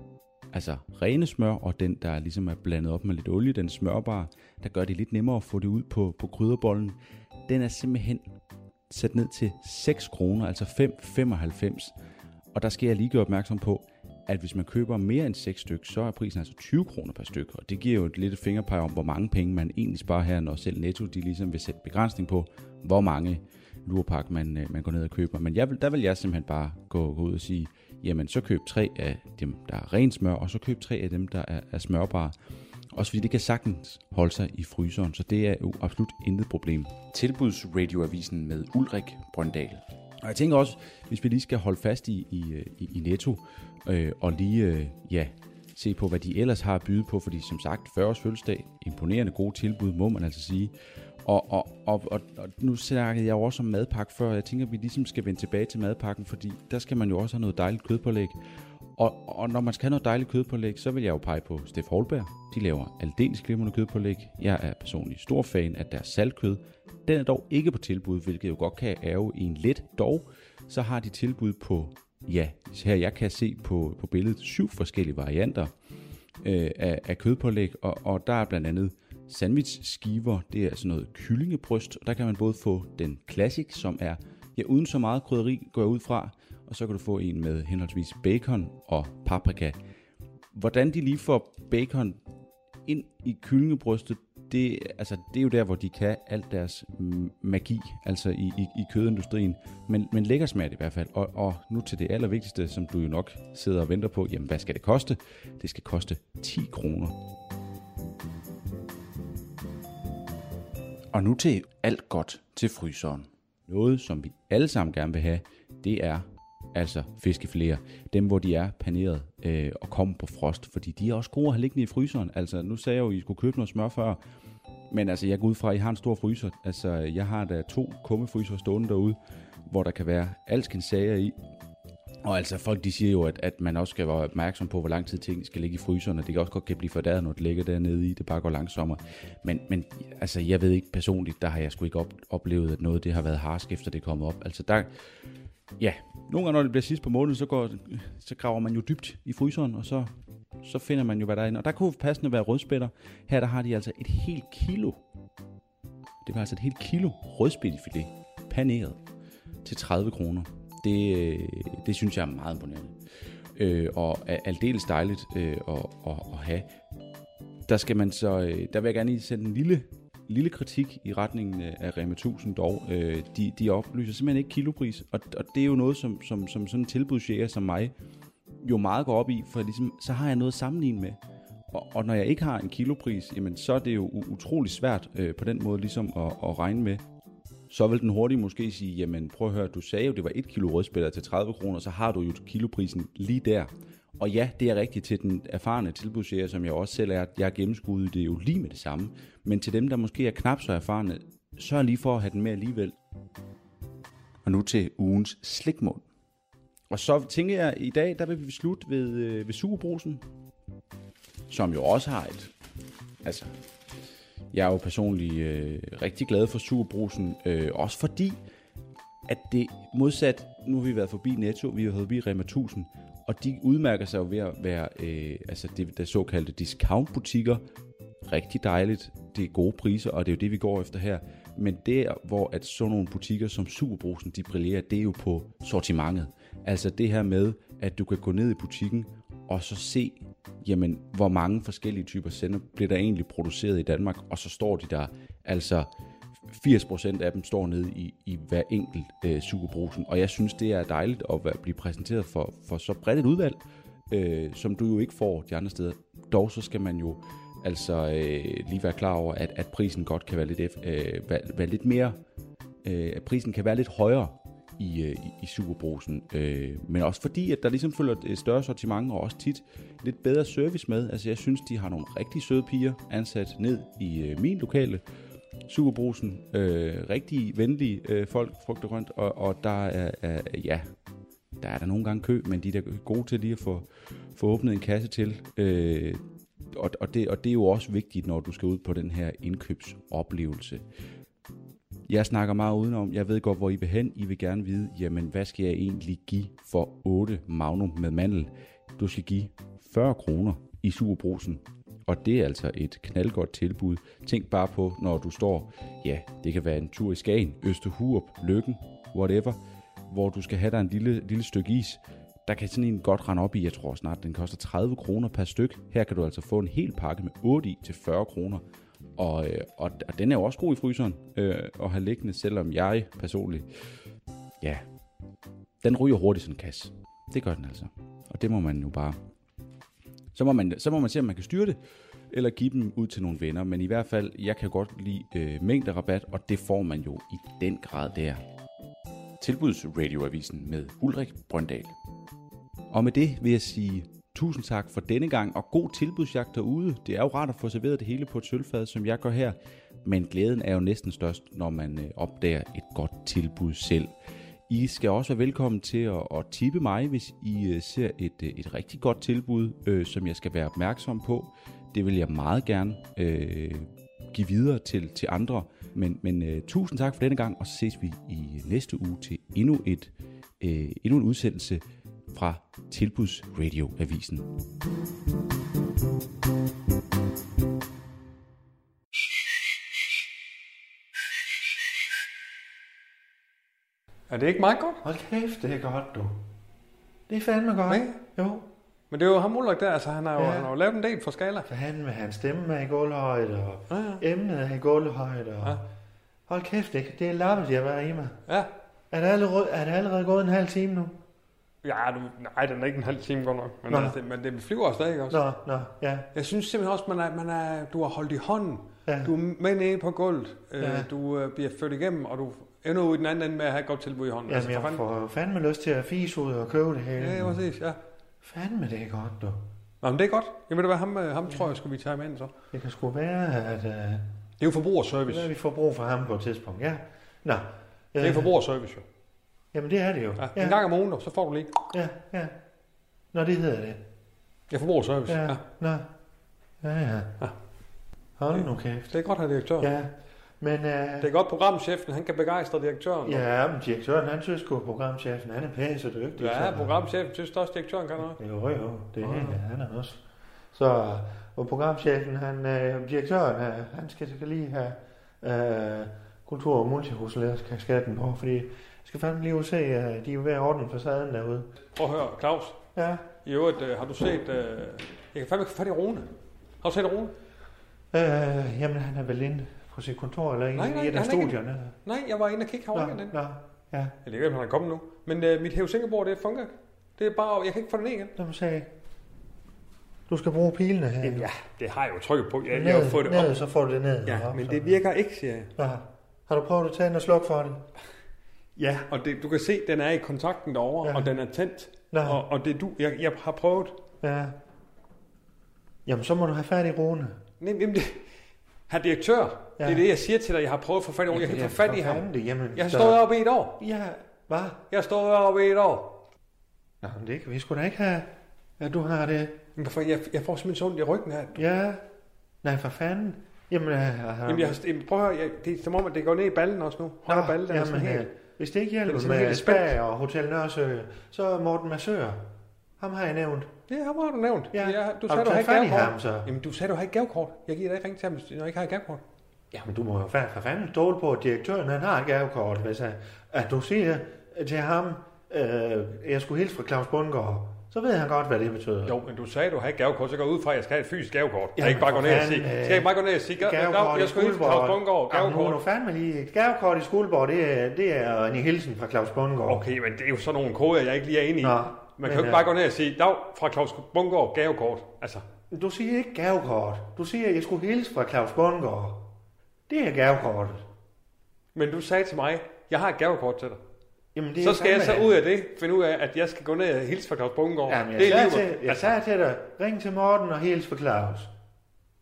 altså rene smør og den, der ligesom er blandet op med lidt olie, den smørbar, der gør det lidt nemmere at få det ud på, på krydderbollen. Den er simpelthen sat ned til 6 kroner, altså 5,95. Og der skal jeg lige gøre opmærksom på, at hvis man køber mere end 6 stykker, så er prisen altså 20 kroner per stykke. Og det giver jo et lille fingerpeg om, hvor mange penge man egentlig sparer her, når selv Netto de ligesom vil sætte begrænsning på, hvor mange lurpak, man, øh, man går ned og køber. Men jeg vil, der vil jeg simpelthen bare gå, gå ud og sige, jamen så køb tre af dem, der er ren smør, og så køb tre af dem, der er, er smørbare. Også fordi det kan sagtens holde sig i fryseren, så det er jo absolut intet problem. Tilbudsradioavisen med Ulrik Brøndal. Og jeg tænker også, hvis vi lige skal holde fast i, i, øh, i, i Netto, øh, og lige øh, ja, se på, hvad de ellers har at byde på, fordi som sagt, 40 års fødselsdag, imponerende gode tilbud, må man altså sige. Og, og, og, og, og nu snakkede jeg jo også om madpakke før, jeg tænker, at vi ligesom skal vende tilbage til madpakken, fordi der skal man jo også have noget dejligt kødpålæg. Og, og når man skal have noget dejligt kødpålæg, så vil jeg jo pege på Steff Holberg. De laver aldeles glimrende kødpålæg. Jeg er personligt stor fan af deres saltkød. Den er dog ikke på tilbud, hvilket jo godt kan ærge i en let. Dog så har de tilbud på, ja, her jeg kan se på, på billedet, syv forskellige varianter øh, af, af kødpålæg. Og, og der er blandt andet sandwich-skiver. Det er sådan noget kyllingebryst. Og der kan man både få den classic, som er ja, uden så meget krydderi, går jeg ud fra. Og så kan du få en med henholdsvis bacon og paprika. Hvordan de lige får bacon ind i kyllingebrystet, det, altså, det er jo der, hvor de kan alt deres magi, altså i, i, i kødindustrien. Men, men lækker smag i hvert fald. Og, og nu til det allervigtigste, som du jo nok sidder og venter på. Jamen, hvad skal det koste? Det skal koste 10 kroner. Og nu til alt godt til fryseren. Noget, som vi alle sammen gerne vil have, det er altså fiskefiléer. Dem, hvor de er paneret øh, og kommer på frost, fordi de er også gode at have liggende i fryseren. Altså, nu sagde jeg jo, at I skulle købe noget smør før, men altså, jeg går ud fra, at I har en stor fryser. Altså, jeg har da to kummefryser stående derude, hvor der kan være alskens sager i. Og altså, folk de siger jo, at, at man også skal være opmærksom på, hvor lang tid ting skal ligge i fryseren, og det kan også godt kan blive fordæret, når det ligger dernede i, det bare går langsommere. Men, men altså, jeg ved ikke personligt, der har jeg sgu ikke op, oplevet, at noget det har været harsk, efter det er kommet op. Altså, der, ja, nogle gange, når det bliver sidst på måneden, så, går, så graver man jo dybt i fryseren, og så, så finder man jo, hvad der er inde. Og der kunne passende være rødspætter. Her der har de altså et helt kilo. Det var altså et helt kilo rødspættefilet paneret til 30 kroner. Det, øh, det synes jeg er meget imponerende. Øh, og er aldeles dejligt øh, at, at, at have. Der skal man så, øh, der vil jeg gerne lige sætte en lille lille kritik i retningen øh, af Rema 1000 dog. Øh, de, de oplyser simpelthen ikke kilopris, og, og det er jo noget, som, som, som sådan en tilbudsjæger som mig jo meget går op i, for ligesom, så har jeg noget at sammenligne med. Og, og når jeg ikke har en kilopris, jamen, så er det jo utrolig svært øh, på den måde ligesom at, at regne med. Så vil den hurtigt måske sige, jamen prøv at høre, du sagde jo, det var 1 kilo rødspætter til 30 kroner, så har du jo kiloprisen lige der. Og ja, det er rigtigt til den erfarne tilbudsjæger, som jeg også selv er. Jeg har gennemskuddet det jo lige med det samme. Men til dem, der måske er knap så erfarne, sørg lige for at have den med alligevel. Og nu til ugens slikmål. Og så tænker jeg, at i dag, der vil vi slutte ved, øh, ved Superbrusen, som jo også har et... Altså, jeg er jo personligt øh, rigtig glad for Superbrusen, øh, også fordi, at det modsat, nu har vi været forbi Netto, vi har været forbi Rema 1000, og de udmærker sig jo ved at være øh, altså det, der såkaldte discountbutikker. Rigtig dejligt, det er gode priser, og det er jo det, vi går efter her. Men der, hvor at sådan nogle butikker som Superbrusen, de brillerer, det er jo på sortimentet. Altså det her med, at du kan gå ned i butikken og så se, jamen, hvor mange forskellige typer sender bliver der egentlig produceret i Danmark, og så står de der, altså 80% af dem står nede i, i hver enkelt øh, superbrusen, og jeg synes, det er dejligt at være, blive præsenteret for, for så bredt et udvalg, øh, som du jo ikke får de andre steder. Dog så skal man jo altså øh, lige være klar over, at, at prisen godt kan være lidt, øh, være, være lidt mere, øh, at prisen kan være lidt højere i, øh, i, superbrusen. Øh, men også fordi, at der ligesom følger et større sortiment, og også tit lidt bedre service med. Altså jeg synes, de har nogle rigtig søde piger ansat ned i øh, min lokale superbrusen. Øh, rigtig venlige øh, folk, frugt og grønt, og, og der er, er, ja, der er der nogle gange kø, men de er da gode til lige at få, få åbnet en kasse til. Øh, og, og, det, og det er jo også vigtigt, når du skal ud på den her indkøbsoplevelse. Jeg snakker meget udenom. Jeg ved godt, hvor I vil hen. I vil gerne vide, jamen, hvad skal jeg egentlig give for 8 Magnum med mandel? Du skal give 40 kroner i Superbrusen. Og det er altså et knaldgodt tilbud. Tænk bare på, når du står, ja, det kan være en tur i Skagen, Østerhurup, Lykken, whatever, hvor du skal have dig en lille, lille stykke is. Der kan sådan en godt rende op i, jeg tror snart, den koster 30 kroner per styk. Her kan du altså få en hel pakke med 8 i til 40 kroner. Og, øh, og, og den er jo også god i fryseren øh, at have liggende, selvom jeg personligt, ja, den ryger hurtigt sådan en kasse. Det gør den altså. Og det må man jo bare... Så må man, så må man se, om man kan styre det, eller give dem ud til nogle venner. Men i hvert fald, jeg kan godt lide øh, mængderabat, og det får man jo i den grad der. Tilbudsradioavisen med Ulrik Brøndal. Og med det vil jeg sige tusind tak for denne gang, og god tilbudsjagt derude. Det er jo rart at få serveret det hele på et sølvfad, som jeg gør her. Men glæden er jo næsten størst, når man øh, opdager et godt tilbud selv. I skal også være velkommen til at, at tippe mig, hvis I øh, ser et, øh, et rigtig godt tilbud, øh, som jeg skal være opmærksom på. Det vil jeg meget gerne øh, give videre til, til andre. Men, men øh, tusind tak for denne gang, og så ses vi i næste uge til endnu, et, øh, endnu en udsendelse fra Tilbuds Radioavisen. Er det ikke meget godt? Hold kæft, det er godt, du. Det er fandme godt. Ja. Jo. Men det er jo ham Ulrik der, altså han har jo, Ja. han har jo lavet en del for skala. Så han med hans stemme er i gulvhøjde, og Ja, ja. emnet er i gulvhøjde. Og... Ja. Hold kæft, det, det er lappet, jeg var i mig. Ja. Er det, allerede, er det allerede gået en halv time nu? Ja, du, nej, den er ikke en halv time godt nok. Men, altså, men det flyver stadig også. Nå, nå, ja. Jeg synes simpelthen også, man er, man er, du har holdt i hånden. Ja. Du er med nede på gulvet. Øh, Ja. Du øh, bliver ført igennem, og du ender ud i den anden ende med at have et godt tilbud i hånden. Jamen, jeg for fanden. får fandme lyst til at fise ud og købe det hele. Ja, ja, præcis, ja. Fandme, det er godt, du. Nå, men det er godt. Jeg ved du hvad, ham, øh, ham tror jeg, skulle vi tage med ind så. Det kan sgu være, at uh, Det er jo forbrugerservice. at vi får brug for ham på et tidspunkt. Ja. Nå. Det er øh, forbrugerservice jo. Jamen, det er det jo. Ja. En gang om ugen, så får du lige. Ja, ja. Nå, det hedder det. Ja, forbrugerservice. Ja. Ja. Nå. Ja, ja. Ja. Hold nu kæft. Det er godt at have direktør. Ja. Ja. Men, uh, Det er godt, programchefen han kan begejstre direktøren. ja, men direktøren, han synes sgu, programchefen, han er pæs og dygtig. ja så- programchefen synes også, direktøren kan noget. Jo, jo, det er Ja. ja. han er også. Så, og programchefen, han, øh, direktøren, øh, han skal, skal lige have øh, kultur- og multihuslæderskatten på, fordi jeg skal fandme lige ud se, øh, de er jo ved at ordne facaden derude. Prøv at høre, Claus. Ja, I øvrigt, øh, har du set... Øh, jeg kan fandme ikke få fat i Rune. Har du set Rune? øh, jamen han er vel inde på sit kontor, eller Nej, nej, i et af er ikke- studierne. Nej, jeg var inde og kigge herovre igen. nå, ja. Jeg ved ikke, om han er kommet nu. Men øh, mit hæve Singapore, det fungerer. Det er bare... Jeg kan ikke få den ned igen. Mig se. Du skal bruge pilene her. Jamen, ja, det har jeg jo trykket på. Jeg, jeg har ned, fået det ned, op. så får du det ned. Ja, op, men så. det virker ikke, siger jeg. Nå, har du prøvet at tage og slukke for det? Ja, og det, du kan se, den er i kontakten derovre, Ja. og den er tændt. Nå. Og, og det du, jeg, jeg har prøvet. Ja. Jamen, så må du have fat i Rune. Nej, jamen det, herr direktør, ja. Det er det, jeg siger til dig. Jeg har prøvet at få fat i Rune. Jeg kan ikke få fat i ham. Det. Jamen, Jeg har stået oppe i et år. Ja, hvad? Jeg har stået oppe i et år. Nå, men det kan vi sgu da ikke have, at du har det. Men hvorfor? Jeg, jeg får simpelthen så ondt i ryggen her. Ja. Nej, for fanden. Jamen, øh, Jamen, jeg, har- jamen, prøv at høre, jeg, det er som om, at det går ned i ballen også nu. Højre balle, den er sådan helt... hvis det ikke er hjælper med. Spa og Hotel Nørresø, så Morten Massør. Ham har jeg nævnt. Ja, ham har du nævnt. Ja. ja Har du du sagde, du har taget ikke fat i gavekort. ham, så? Jamen, du sagde, du har ikke gavekort. Jeg giver dig ikke ringe til ham, når jeg ikke har et gavekort. Jamen, du må jo for fanden stole på, at direktøren han har et gavekort. Hvis jeg, at du siger til ham, øh, jeg skulle hilse fra Claus Bundgaard, så ved han godt, hvad det betyder. Jo, men du sagde, du har ikke gavekort, så går jeg ud fra, at jeg skal have et fysisk gavekort. Jeg Jamen, ikke bare gå ned og sige, skal jeg bare gå ned og sige, Gavekort jeg skulle hilse fra Claus Bundgaard, Jamen, gavekort. du fandme lige. Et gavekort i Skuldborg, det er, det er en hilsen fra Claus Bundgaard. Okay, men det er jo sådan nogle koder, jeg ikke lige er inde i. Nå, Man kan jo ikke øh, bare gå ned og sige, dag fra Claus Bundgaard, gavekort. Altså, Du siger ikke gavekort. Du siger, at jeg skulle hilse fra Claus Bundgaard. Det er gavekortet. men du sagde til mig, jeg har et gavekort til dig. Jamen, det Så skal jeg så ud af det, finde ud af, at jeg skal gå ned og hilse fra Claus Bundgaard. Jamen, jeg, det er sagde til, jeg sagde til dig, ring til Morten og hils for Claus.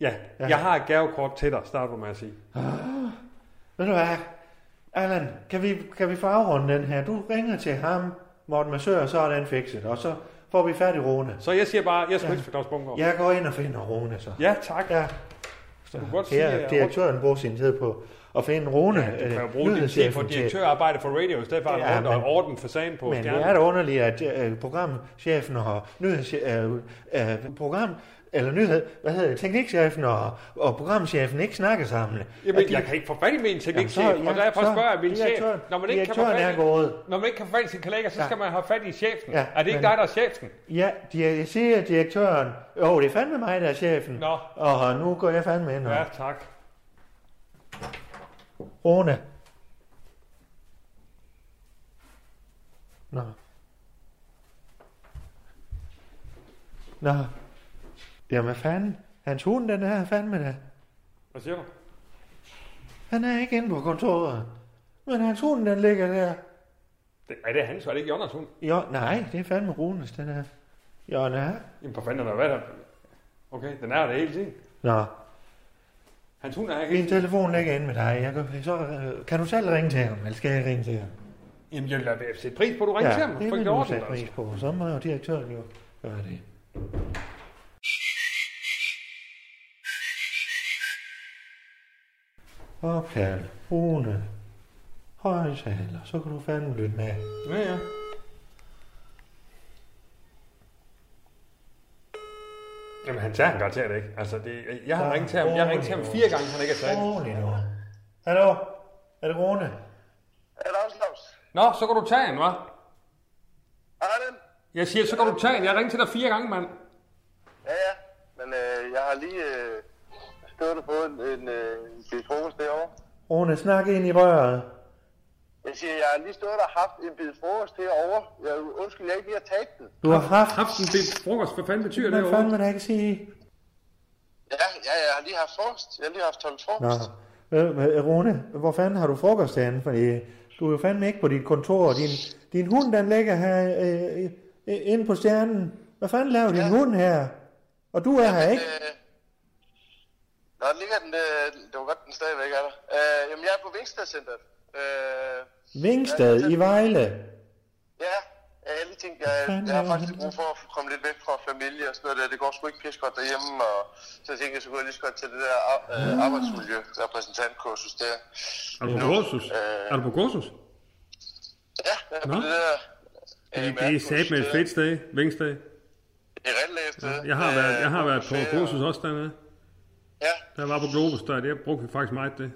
Ja, Ja. jeg har et gavekort til dig, starter du med at sige. Ved du hvad, Allan, kan vi, kan vi få afrunde den her? Du ringer til ham, Morten Massør, og så er den fikset, og så får vi i Rune. Så jeg siger bare, jeg skal Ja. hilse fra Claus Bundgaard. Jeg går ind og finder Rune, så. Ja, tak. Ja. Så du kan godt sige, Her, at direktøren bruger sin tid på at finde Rune. Ja, du kan jo bruge din tid på direktørarbejde for radio, i stedet for at Ja, og men- orden fasan på Men det stjernen. er da underligt, at øh, programchefen og nyhedschefen, øh, øh, program, eller nyhed, hvad hedder det, teknikchefen og, og programchefen ikke snakker sammen. Jamen, At de- jeg kan ikke få fat i min teknikchef, Jamen, og derfor så- spørger jeg min chef. Når man ikke kan få fat er i, gået. når man ikke kan få fat i sin kollega, så Ja. skal man have fat i chefen. Ja, Er det ikke men- dig, der er chefen? Ja, de, jeg siger direktøren, jo, det er fandme mig, der er chefen. Nå. Og nu går jeg fandme ind og... Ja, tak. Rune. Nå. Nå. Jamen, fanden? Hans hund, den er fandme da. Hvad siger du? Han er ikke inde på kontoret. Men hans hund, den ligger der. Det, er det hans, var det ikke Jonas hund? Jo, nej, det er fandme Runes, den er. Jo, nej. Jamen for fanden, der hvad der? Okay, den er der hele tiden. Nå, Hans hund er hele min telefon ligger inde med dig. Jeg kan, så, øh, kan du selv ringe til ham, eller skal jeg ringe til ham? Jamen jeg da sætte pris på, at du ringer til ham. det vil ikke du sætte pris på. Så må jo direktøren jo gøre det. Opkald, Rune, højtaler, så kan du fandme lytte med. Ja, ja. Jamen han tager han garanteret ikke. Altså, det, jeg har ringet til ham, jeg har ringet til ham fire gange, han ikke har taget. Rolig nu. Hallo? Er det Rune? Er der også Claus? Nå, så kan du tage en, hva'? Har den? Jeg siger, så kan du tage en. Jeg har ringet til dig fire gange, mand. Ja, ja. Men øh, jeg har lige øh, stået og fået en, en, øh, en frokost derovre. Rune, snak ind i røret. Jeg siger, jeg har lige stået og haft en bid frokost derovre. Jeg, undskyld, jeg ikke lige har taget den. Du har haft... Haft en bit frokost, hvad fanden betyder det Hvad fanden vil jeg ikke sige? Ja, ja, jeg har lige haft frokost. Jeg har lige haft 12 Nå, frokost. øh, øh, Rune, hvor fanden har du frokost derinde? Fordi du er jo fandme ikke på dit kontor. Din, din hund, den ligger her øh, øh, inde på stjernen. Hvad fanden laver din hund her? Og du er her ikke? Øh, Nå, den ligger den, øh, det var godt, den stadigvæk er der. Øh, jamen, jeg er på Vingstad-centret. Øh, Vingsted i Vejle. ja, lige tænkt, jeg, jeg har faktisk brug for at komme lidt væk fra familie og sådan noget der. Det går sgu ikke pis godt derhjemme, og så tænkte jeg, så kunne jeg lige så godt til det der øh, arbejdsmiljø-repræsentantkursus der. Er du på kursus? Er du på kursus? Ja, jeg er på Nå. det der... Det, det er sat med et fedt sted, Vingsted. Det er ret sted. Jeg har været, jeg har Øh, været på kursus også dernede. Ja, Der var på Globus, der, det brugte vi faktisk meget det.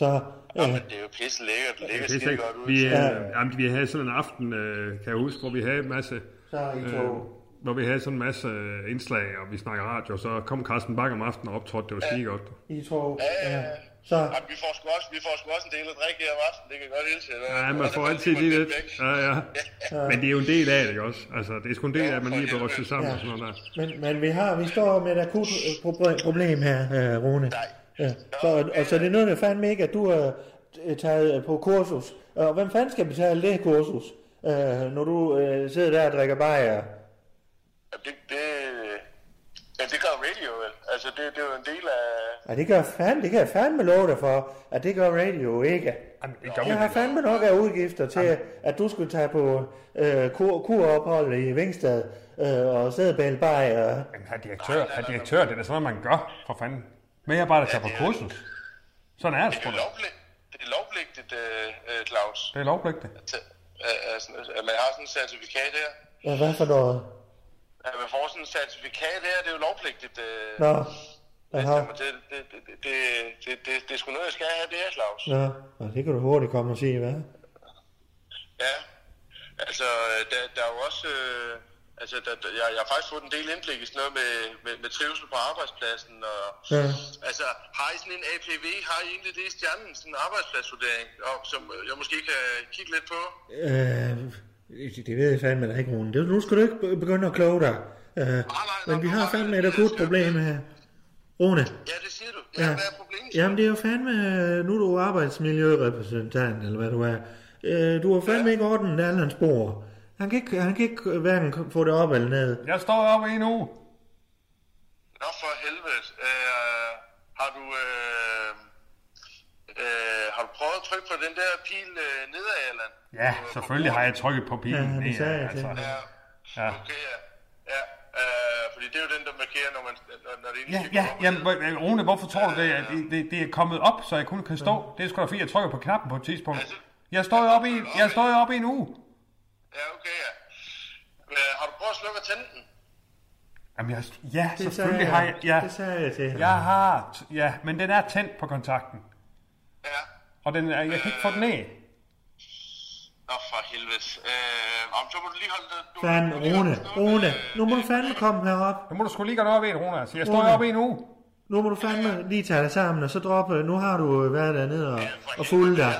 Ja. Så Ja, øh, men det er jo pisse lækkert. Det ligger er skide sikkert. godt ud. Vi, Ja. øh, jamen, vi havde sådan en aften, øh, kan jeg huske, hvor vi havde en masse, så I øh, to. hvor vi havde sådan en masse øh, indslag, og vi snakker radio, og så kom Carsten Bak om aftenen og optrådte, det var skide godt. I to. Ja. Så Jamen, vi får sgu også, vi får sgu også en del at drikke her om aftenen. Det kan godt hilse. Ja, man får altid lige lidt. Ja, ja. Men det er jo en del af det, ikke også? Altså, det er sgu en del af, at man lige bliver rystet sammen og sådan noget der. Men, men vi, har, vi står med et akut øh, proble- problem her, øh, Rune. Ja. Så, og så det nytter fandme ikke, at du er øh, taget øh, på kursus. Og hvem fanden skal betale det kursus, øh, når du sidder der og drikker bajer? Det, det, ja, det gør radio vel. Altså, det, det er jo en del af... Ja, det, gør fandme, det kan jeg fandme love dig for, at det gør radio ikke. Jamen, det gør Jeg har fandme nok af udgifter til, at du skulle tage på øh, kur, kurophold i Vingsted øh, og sædebæl bare. Øh. Jamen, herr direktør, herr direktør, det er da sådan noget, man gør, for fanden. Medarbejder tager på kursus. Sådan er det Det er, lovpligt, det er lovpligtigt, øh, Claus, Det er lovpligtigt. at, at, at, man har sådan et certifikat her. Ja, hvad for noget? At man får sådan et certifikat her, det er jo lovpligtigt. Øh, Nå, det, aha. det, det, det, det, det, det, det, det er sgu noget, jeg skal have, det her, Claus. Nå, Nå, det kan du hurtigt komme og sige, hvad? Ja, altså, der, der er jo også... Øh, altså, der, jeg, jeg har faktisk fået en del indblik i sådan noget med, med, med trivsel på arbejdspladsen. Og, Ja. Altså, har I sådan en APV? Har I egentlig det i stjernen, sådan en arbejdspladsvurdering, og, som jeg måske kan kigge lidt på? Øh, det- ved jeg fandme da ikke, Rune. Det, nu skal du ikke be- begynde at kloge dig. Øh, nej, men vi nej, har nej, fandme et akut problem her. Rune, Ja, det siger du. Ja, Ja. ja. hvad er problemet? jamen det er jo fandme, øh, nu er du arbejdsmiljørepræsentant, eller hvad du er. Øh, du har fandme ikke ordnet Allan spor. Han kan ikke, han kan ikke øh, hverken få det op eller ned. Jeg står oppe i en uge. Nå, for helvede. Øh, har du... Øh, øh, har du prøvet at trykke på den der pil øh, nedad, Allan? Ja, på selvfølgelig har jeg trykket på Ja, pilen. det Det sagde er, altså. Ja, Ja. okay, ja. Ja, øh, fordi det er jo den, der markerer, når, man, når, når det Ja, ja, jamen, hvor- Rune, hvorfor tror du det? at Det, det, det er kommet op, så jeg kun kan stå. Det er sgu da fordi, jeg trykker på knappen på et tidspunkt. Jeg står jo oppe i, jeg står jo oppe i en uge. Ja, okay, ja. Øh, har du prøvet at slukke og tænde den? Jamen, jeg, ja, Det sagde selvfølgelig har jeg, ja, Det sagde jeg til ham. jeg har, ja, men den er tændt på kontakten. Ja. Og den er, jeg kan ikke få den af. Nå, for helvede. Øh, om, så må du lige holde det. Du, holde Rune, Rune, øh, nu må du fandme komme herop. Nu må du sgu lige gøre noget ved det, Rune. Altså, jeg står Rune. oppe i en uge. Nu må du fandme lige tage dig sammen, og så droppe. Nu har du øh, været dernede og, for og fulgt dig.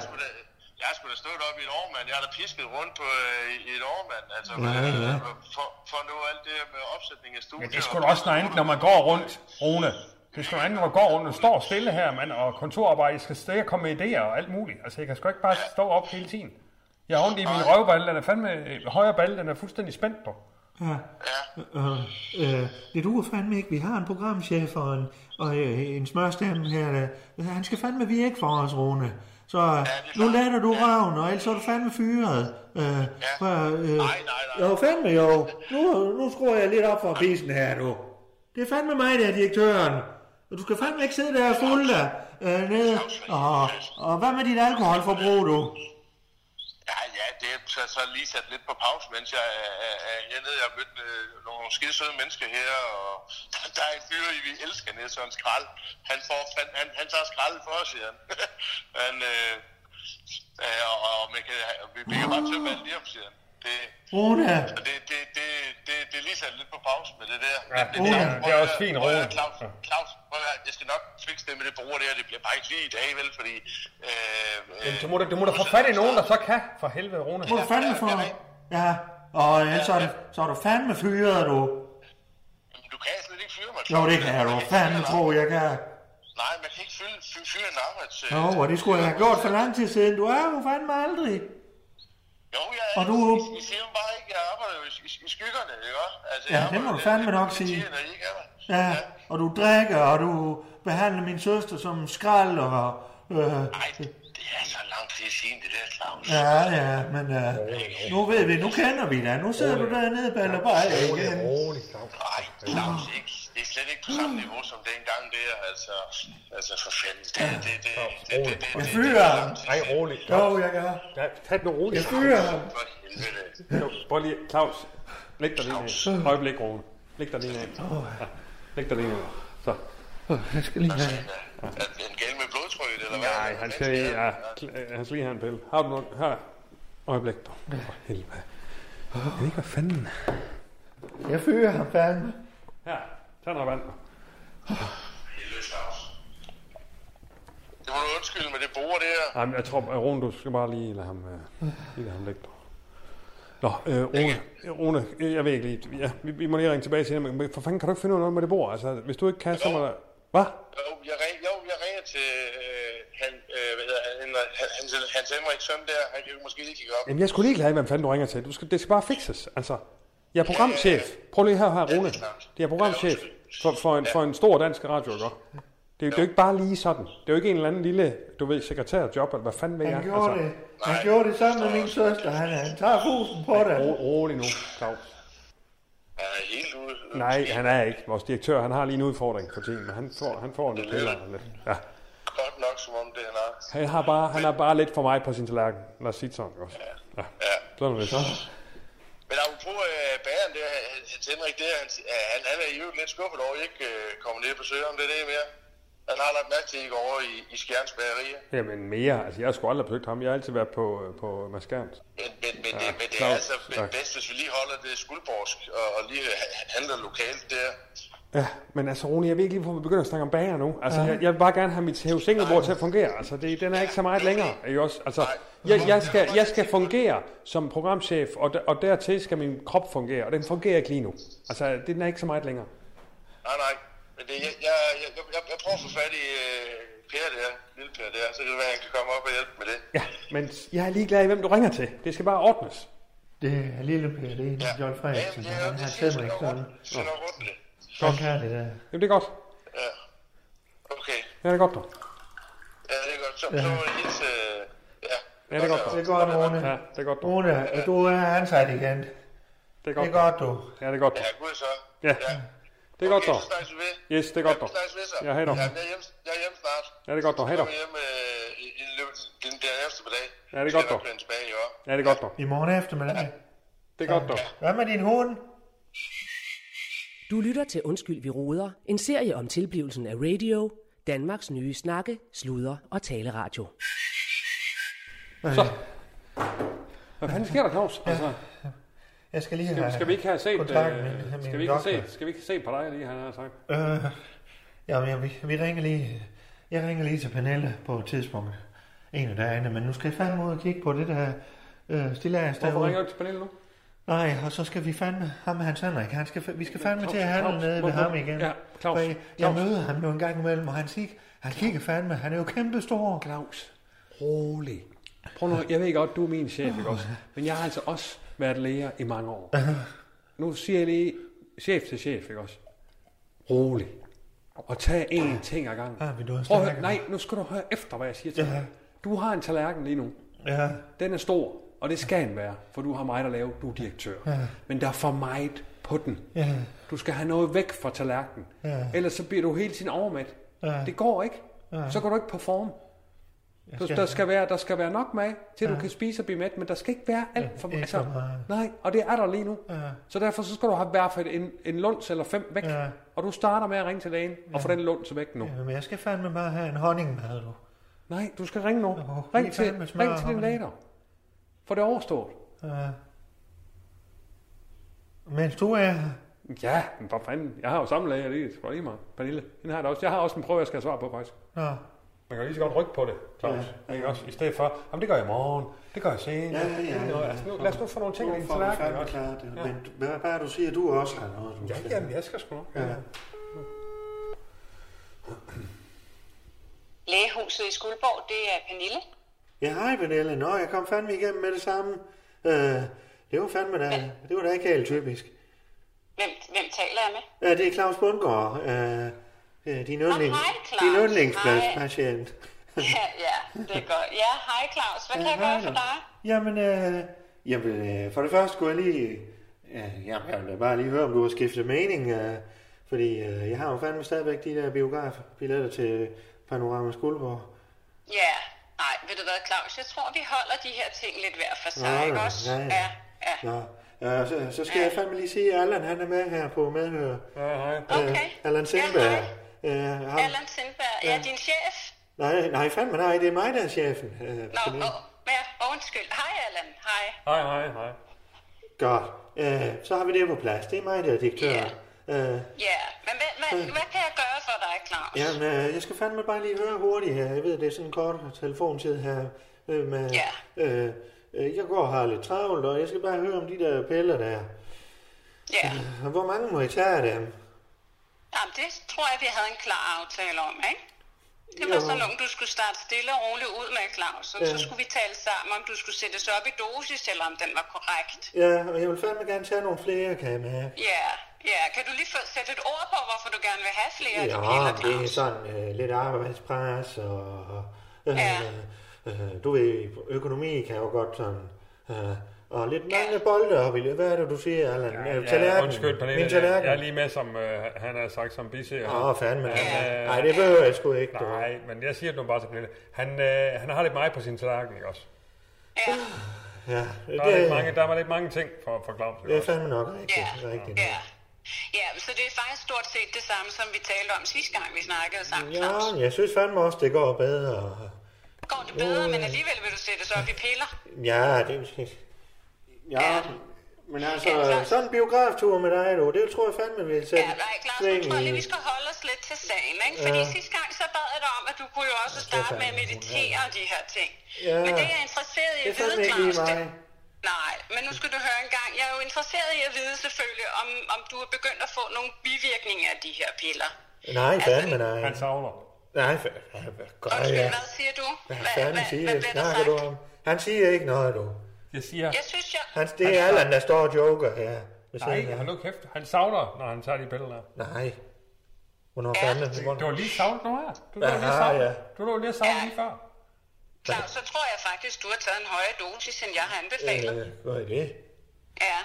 Jeg skulle da, skulle stået op i et år, mand. Jeg har da pisket rundt på øh, i et år, mand. Altså, Ja, øh, ja. For, for nå alt det her med opsætning af studier. Men det er sgu da også noget andet, når man går rundt, Rune. Det er sgu noget andet, når man går rundt og står stille her, mand, og kontorarbejde, jeg skal stadig komme med idéer og alt muligt. Altså, jeg kan sgu ikke bare stå op hele tiden. Jeg har ondt i min røvballe, den er fandme, højre balle, den er fuldstændig spændt på. Ja. Ja. Øh, øh, det duer fandme ikke. Vi har en programchef og en, og øh, en smørstemme her. Øh, han skal fandme virke for os, Rune. Så øh, nu lader du røven, og ellers er du fandme fyret. Øh, for, øh, nej, nej. Jo, fandme jo. Nu, nu skruer jeg lidt op for bisen her, nu. Det er fandme mig, der er direktøren. Og du skal fandme ikke sidde der og fulde dig øh, nede. Og, og hvad med dit alkoholforbrug, du? Det er så, så lige sat lidt på pause, mens jeg er, er, hernede. Jeg har mødt øh, nogle skide søde mennesker her, og der, der er en fyr, vi elsker nede, Søren Skrald. Han, får, han, han, han tager skrald for os, siger han. han øh, øh, og, og man kan, vi, vi kan bare tømme alt lige om, siger han. Det, Rune, så det, det, det, det, det er lige sat lidt på pause med det der. Ja, Men Rune, det er også fint, Rune. Claus, Ja. Claus, prøv at høre, jeg skal nok fikse det med det bruger der. Det bliver bare ikke lige i dag, vel? Fordi... Øh, øh, Du må, da- du må da få fat i nogen, der så kan, for helvede, Rune. må du fandme få... Ja, og ellers så er, det, så er du fandme fyret, du. Du kan slet ikke fyre mig. Jo, det kan du fandme tro, jeg kan. Nej, man kan ikke fyre, en arbejds... øh, Jo, og det skulle jeg have gjort for lang tid siden. Du er jo fandme aldrig. Jo, jeg, Og du- I, I siger jo bare ikke, jeg arbejder jo i, i, i skyggerne, ikke? Altså, Ja, det må du fandme nok sige. I ikke er der. Ja, og du drikker, og du behandler min søster som skrald, og... Øh, Nej, er så lang tid siden, det der, Claus. ja, ja, men øh, nu ved vi, nu kender vi dig. Nu sidder du dernede og baller bare igen. Nej, Claus, ikke. Det er slet ikke på samme niveau som dengang der, altså. Altså, for fanden. Det, det, det, det, det, det, det, Jeg fyrer ham. Nej, roligt. Jo, jeg gør. Ja, tag den roligt. Jeg fyrer ham. For helvede. Jo, Prøv lige, Claus. Læg dig lige ned. Øjeblik, Rune. Læg dig lige ned. Ja, Læg dig lige ned. Så. Jeg skal lige have... Er den galt med blodtrykket, eller hvad? Nej, han skal, ja, kl- han skal lige have en pille. Har du noget? Her. Øjeblik. For helvede. Jeg ved ikke, hvad fanden. Jeg fyrer ham fandme. Her. Tag noget vand. Det må du undskylde med det bord der. Jamen, jeg tror, at Rune, du skal bare lige lade ham, uh, lige lade ham ligge. Nå, øh, Rune, Rune, jeg ved ikke lige, ja, vi, vi må lige ringe tilbage til hende, men for fanden kan du ikke finde noget med det bord? Altså, hvis du ikke kan, så må der... Hvad? Jo, jeg, ring, jo, jeg ringer til øh, han, øh, hvad hedder han, han, Hans, Hans Henrik Søn der. Han kan jo måske lige kigge op. Jamen, jeg skulle lige glad, hvem fanden du ringer til. Du skal, det skal bare fikses, altså. Jeg er programchef. Prøv lige her, her, Rune. Det er programchef. For, for, en, for en stor dansk radio, ikke? Det er, jo, det er jo ikke bare lige sådan. Det er jo ikke en eller anden lille, du ved, sekretærjob, eller hvad fanden ved jeg. Han gjorde det. Han gjorde det sammen med min søster. Han, han tager fusen på det. Ro, rolig nu, Claus. Han er helt ude. Nej, han er ikke. Vores direktør, han har lige en udfordring på tiden, men han får, han får en lidt piller. Lidt. Ja. Godt nok, som om det han har. Han har bare, han er bare lidt for meget på sin tallerken. Lad os sige det sådan også. Ja. Ja. Sådan er det så. Men apropos uh, bageren der, Henrik, der, han, han, han er jo lidt skuffet over, at I ikke uh, kommer ned på søen, det er det mere. Han har lagt mærke til, I går over i, i Skjerns bagerier. Jamen mere, altså jeg har sgu aldrig besøgt ham. Jeg har altid været på, øh, på Maskærns. Men, men, men, Ja, det, men det er altså tak. bedst, hvis vi lige holder det skuldborsk og, og lige ha- handler lokalt der. Ja, men altså Rune, jeg ved ikke lige, hvorfor vi begynder at snakke om bager nu. Altså, jeg, jeg vil bare gerne have mit hævesingelbord til at fungere. Altså, det, den er ikke så meget længere, ikke også? Altså, jeg, jeg, skal, jeg skal fungere som programchef, og, der, og dertil skal min krop fungere, og den fungerer ikke lige nu. Altså, den er ikke så meget længere. Nej, nej. Men det, jeg, jeg, jeg, jeg, jeg prøver at få fat i uh, Per der, lille Per der, så kan det være, at han kan komme op og hjælpe med det. Ja, men jeg er ligeglad i, hvem du ringer til. Det skal bare ordnes. Det er lille Per, det er Ja. John Frederiksen. Ja, Han det har siger simpelthen ikke sådan. Det. Han kan det der. Jamen, det er godt. Ja. Okay. Ja, det er godt, dog. Ja, det er godt. Så, så må jeg hilse... øh, Ja. Ja, det er godt. Det er godt, Rune. Ja, det er godt, dog. Rune, du er ansat igen. Det er Det godt, er godt, du. Ja, det er godt, dog. Ja, gud så. Ja, det er godt, dog. Okay, så snakkes vi ved. Yes, det er godt, Ja, dog. vi snakkes ved så. Ja, hej dog. Ja, jeg er hjemme, jeg er hjemme snart. Ja, det er godt, dog. Hej, Jeg dog. er hjemme øh, i, i løbet den der dage. Ja, det er godt, dog. jeg tilbage i år. Ja, det er godt, dog. I morgen eftermiddag. Det er godt, dog. Hvad med din hund? Du lytter til Undskyld, vi råder. En serie om tilblivelsen af radio. Danmarks nye snakke, sludre og taleradio. Så. Hvad fanden sker der, Claus? Altså, Jeg skal lige skal, have skal vi ikke have set, kontakt øh, med, med skal vi ikke have set, skal vi ikke have set på dig lige, han har sagt? Øh, ja, vi, vi ringer lige, jeg ringer lige til Pernille på et tidspunkt. En af dagene, men nu skal jeg fandme ud og kigge på det der øh, stillads Hvorfor derude. ringer du til Pernille nu? Nej, og så skal vi fandme, ham og Hans Henrik, han skal, vi skal fandme til at handle Claus, nede ved ham igen. Ja, Claus, jeg, jeg Claus. møder ham jo en gang imellem, og han, kig, han kigger fandme, han er jo kæmpe stor. Claus, rolig. Prøv nu, jeg ved godt, du er min chef, ikke også? Men jeg har altså også været lærer i mange år. Nu siger jeg lige chef til chef, ikke også? Rolig. Og tag én ting ad gangen. Ah, vil du have Prøv at nej, nu skal du høre efter, hvad jeg siger til Ja. dig. Du har en tallerken lige nu. Ja, Den er stor, og det skal den være, for du har meget at lave, du er direktør. Ja. Men der er for meget på den. ja, Du skal have noget væk fra tallerkenen. Ja. Ellers så bliver du hele tiden overmæt. Ja. Det går ikke. Ja. Så kan du ikke performe. Du, skal- der, skal være, der skal være nok mad, til du kan spise og blive mæt, men der skal ikke være alt for ikke altså, for meget. Nej, og det er der lige nu. Ja. Så derfor så skal du have i hvert fald en, en lunds eller fem væk. Ja. Og du starter med at ringe til lægen og få den lunds væk nu. ja, men jeg skal fandme bare have en honningmad, du. Nej, du skal ringe nu. Åh, ring, lige til, ring til din og læge. dog. For det er overstået. Ja. Mens du er her. Ja, men for fanden. Jeg har jo samme læge, det er sgu da lige meget. Pernille, den har jeg da også. Jeg har også en prøve, jeg skal svare på faktisk. Nå. Man kan lige så godt rykke på det, Claus. Ja. Ikke også? I stedet for, jamen det gør jeg i morgen, det gør jeg senere. Ja, ja, ja. Nå, altså, nu, lad os nu få nogle ting i din tallerken. også? klart det. Men hvad, hvad er du siger, du også har noget, du Ja, skal- jamen, jeg skal sgu nok. Ja. Lægehuset i Skuldborg, det er Pernille. Ja, hej Pernille. Nå, jeg kom fandme igennem med det samme. Øh, det var fandme da, det var da ikke helt typisk. Hvem, hvem taler jeg med? Ja, det er Claus Bundgaard. Øh, øh, din yndling, hej, Claus. din Hej. yndlingspatient. Ja, ja, det er godt. Ja, hej Claus. Hvad kan jeg gøre for dig? Jamen, øh, jamen øh, for det første skulle jeg lige... Øh, jamen, jeg vil bare lige høre, om du har skiftet mening. Øh, fordi øh, jeg har jo fandme stadigvæk de der biografbilletter til Panorama Skuldborg. Ja, nej, ved du hvad Claus? Jeg tror, vi holder de her ting lidt hver for sig, Nå, ikke ja, også? ja, ja. ja. ja. Nå, øh, så, så skal jeg fandme lige sige, at Allan han er med her på medhør. Ja, hej. Okay. Allan Sindberg. Ja, øh, ham, Allan Sindberg, ja, din chef. nej, nej, fandme nej, det er mig, der er chefen. Øh, Nå, oh, ja, undskyld. Hej Allan, hej. Hej, hej, hej. Godt. Øh, så har vi det på plads. Det er mig, der er direktør. Ja. Øh, Ja, men hvad, hvad, hvad kan jeg gøre for dig, Claus? Jamen, øh, jeg skal fandme bare lige høre hurtigt her. Jeg ved, det er sådan en kort telefontid her. Øh, med, Ja. øh, øh, jeg går og har lidt travlt, og jeg skal bare høre om de der piller der. Ja, Og Hvor mange må I tage af dem? Jamen, det tror jeg, vi havde en klar aftale om, ikke? Det var Jo. sådan nogen, du skulle starte stille og roligt ud med, Claus. Og Ja. så skulle vi tale sammen, om du skulle sættes op i dosis, eller om den var korrekt. Ja, og jeg vil fandme gerne tage nogle flere, kan jeg mærke. Ja, Ja, kan du lige sætte et ord på, hvorfor du gerne vil have flere de Ja, piller, det er sådan øh, lidt arbejdspres, og øh, Ja. øh, du ved, økonomi kan jo godt sådan... Øh, og lidt mange bolde op i det. Hvad er det, du siger, Allan? Ja, Ja, tallerken. undskyld, Pernille. Min tallerken. jeg er lige med, som øh, han har sagt, som biser. Åh, oh, fandme. Ja. Nej, det behøver jeg sgu ikke. du. Nej, men jeg siger det nu bare til Pernille. Han, øh, han har lidt meget på sin tallerken, ikke også? Ja, Ja, Der er, lidt det, mange, der var lidt mange ting for, for Claus. det er også? fandme nok rigtigt. ja, rigtigt. ja. Ja, så det er faktisk stort set det samme, som vi talte om sidste gang, vi snakkede sammen, Claus. Ja, jeg synes fandme også, det går bedre. Går det bedre, men alligevel vil du sætte sig op i piller? Ja, det Ja, Ja. men altså, Ja, så- sådan en biograftur med dig, du, det tror jeg fandme vil sætte Ja, nej, Claus, nu tror jeg lige, vi skal holde os lidt til sagen, ikke? Fordi Ja. sidste gang, så bad jeg dig om, at du kunne jo også starte med at meditere og de her ting. Ja. Men det er jeg interesseret i at vide, Claus. mig. det- Nej, men nu skal du høre en gang. Jeg er jo interesseret i at vide selvfølgelig, om, om du er begyndt at få nogle bivirkninger af de her piller. Nej, Altså, fandme nej. Han savler. Nej, fa- hvad, hvad gør Undskyld, jeg? hvad siger du? Hvad fanden siger hvad det? bliver der Snakker du sagt? om? Han siger ikke noget, du. Jeg siger, Jeg synes, jeg... Han, det er Allan, der står og joker her. ved nej, han nu kæft. Han savler, når han tager de piller der. Nej. Hvornår Ja. fanden? Du Hvornår? har lige savlet nu her. Du lå Ja, lige savlet. ja. Du lå lige savlet Ja. lige før. Claus, så tror jeg faktisk, du har taget en højere dosis, end jeg har anbefalet. Øh, hvad er det? Ja.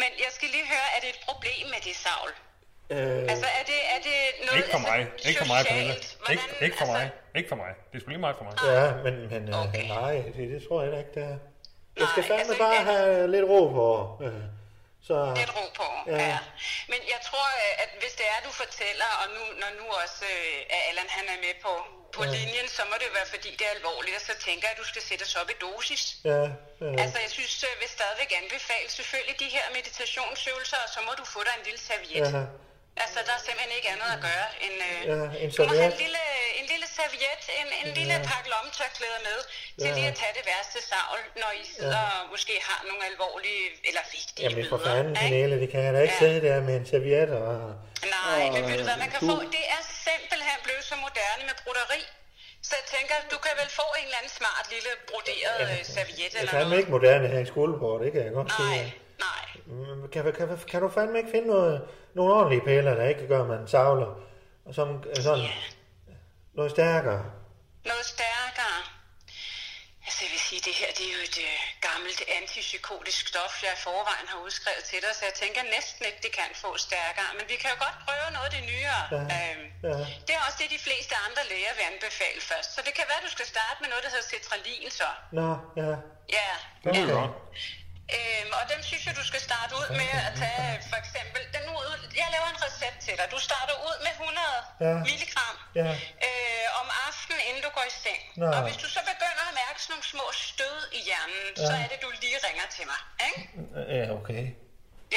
Men jeg skal lige høre, er det et problem med det savl? Øh, Altså, er det, er det noget Ikke for mig. altså, Ikke for mig, Pernille. Ikke, ikke for mig. altså, Ikke for mig. Det er sgu lige meget for mig. ja, men, men øh, Okay. nej, det, det tror jeg da ikke, det er. Jeg skal fandme altså, bare jeg- have lidt ro på. Øh, så, Lidt ro på, Ja. ja. ja. Men jeg tror, øh, at hvis det er, du fortæller, og nu, når nu også øh, Allan han er med på, på linjen, så må det være, fordi det er alvorligt, og så tænker jeg, at du skal sætte os op i dosis. ja, øh, Altså, jeg synes, jeg vil stadigvæk anbefale selvfølgelig de her meditationsøvelser, og så må du få dig en lille serviet. ja, Altså, der er simpelthen ikke andet at gøre end... Øh, Ja, en du må have serviet. en lille, en lille serviet, en, en lille pakke lommetørklæder med, til Ja. lige at tage det værste savl, når I sidder og måske har nogle alvorlige eller vigtige Jamen for fanden? Pernille, det kan jeg da ikke Ja. sidde der med en serviet og... Nej, Og, men ved du hvad man kan du- få? Det er simpelthen blevet så moderne med broderi. Så jeg tænker, du kan vel få en eller anden smart lille broderet øh, serviet Det er eller noget. ikke moderne her i Skuldborg, det kan jeg godt Nej, sige. Nej. Mm, Kan, kan, kan, du fandme ikke finde noget, nogle ordentlige piller, der ikke gør, at man savler? Og som, øh, sådan, Ja. noget stærkere. Noget stærkere. Altså, jeg vil sige, det her det er jo et øh, gammelt antipsykotisk stof, jeg i forvejen har udskrevet til dig, så jeg tænker næsten ikke, det kan få stærkere. Men vi kan jo godt prøve noget af det nyere. Ja, Øhm, ja. Det er også det, de fleste andre læger vil anbefale først. Så det kan være, du skal starte med noget, der hedder citralin så. Nå, ja. Ja, Det er ja. godt. Øhm, og den synes jeg, du skal starte ud med at tage, for eksempel, den ud, jeg laver en recept til dig. Du starter ud med 100 Ja. milligram Ja. øh, om aftenen, inden du går i seng. Nå. Og hvis du så begynder at mærke sådan nogle små stød i hjernen, ja. så er det, du lige ringer til mig. Ikke? Ja, okay.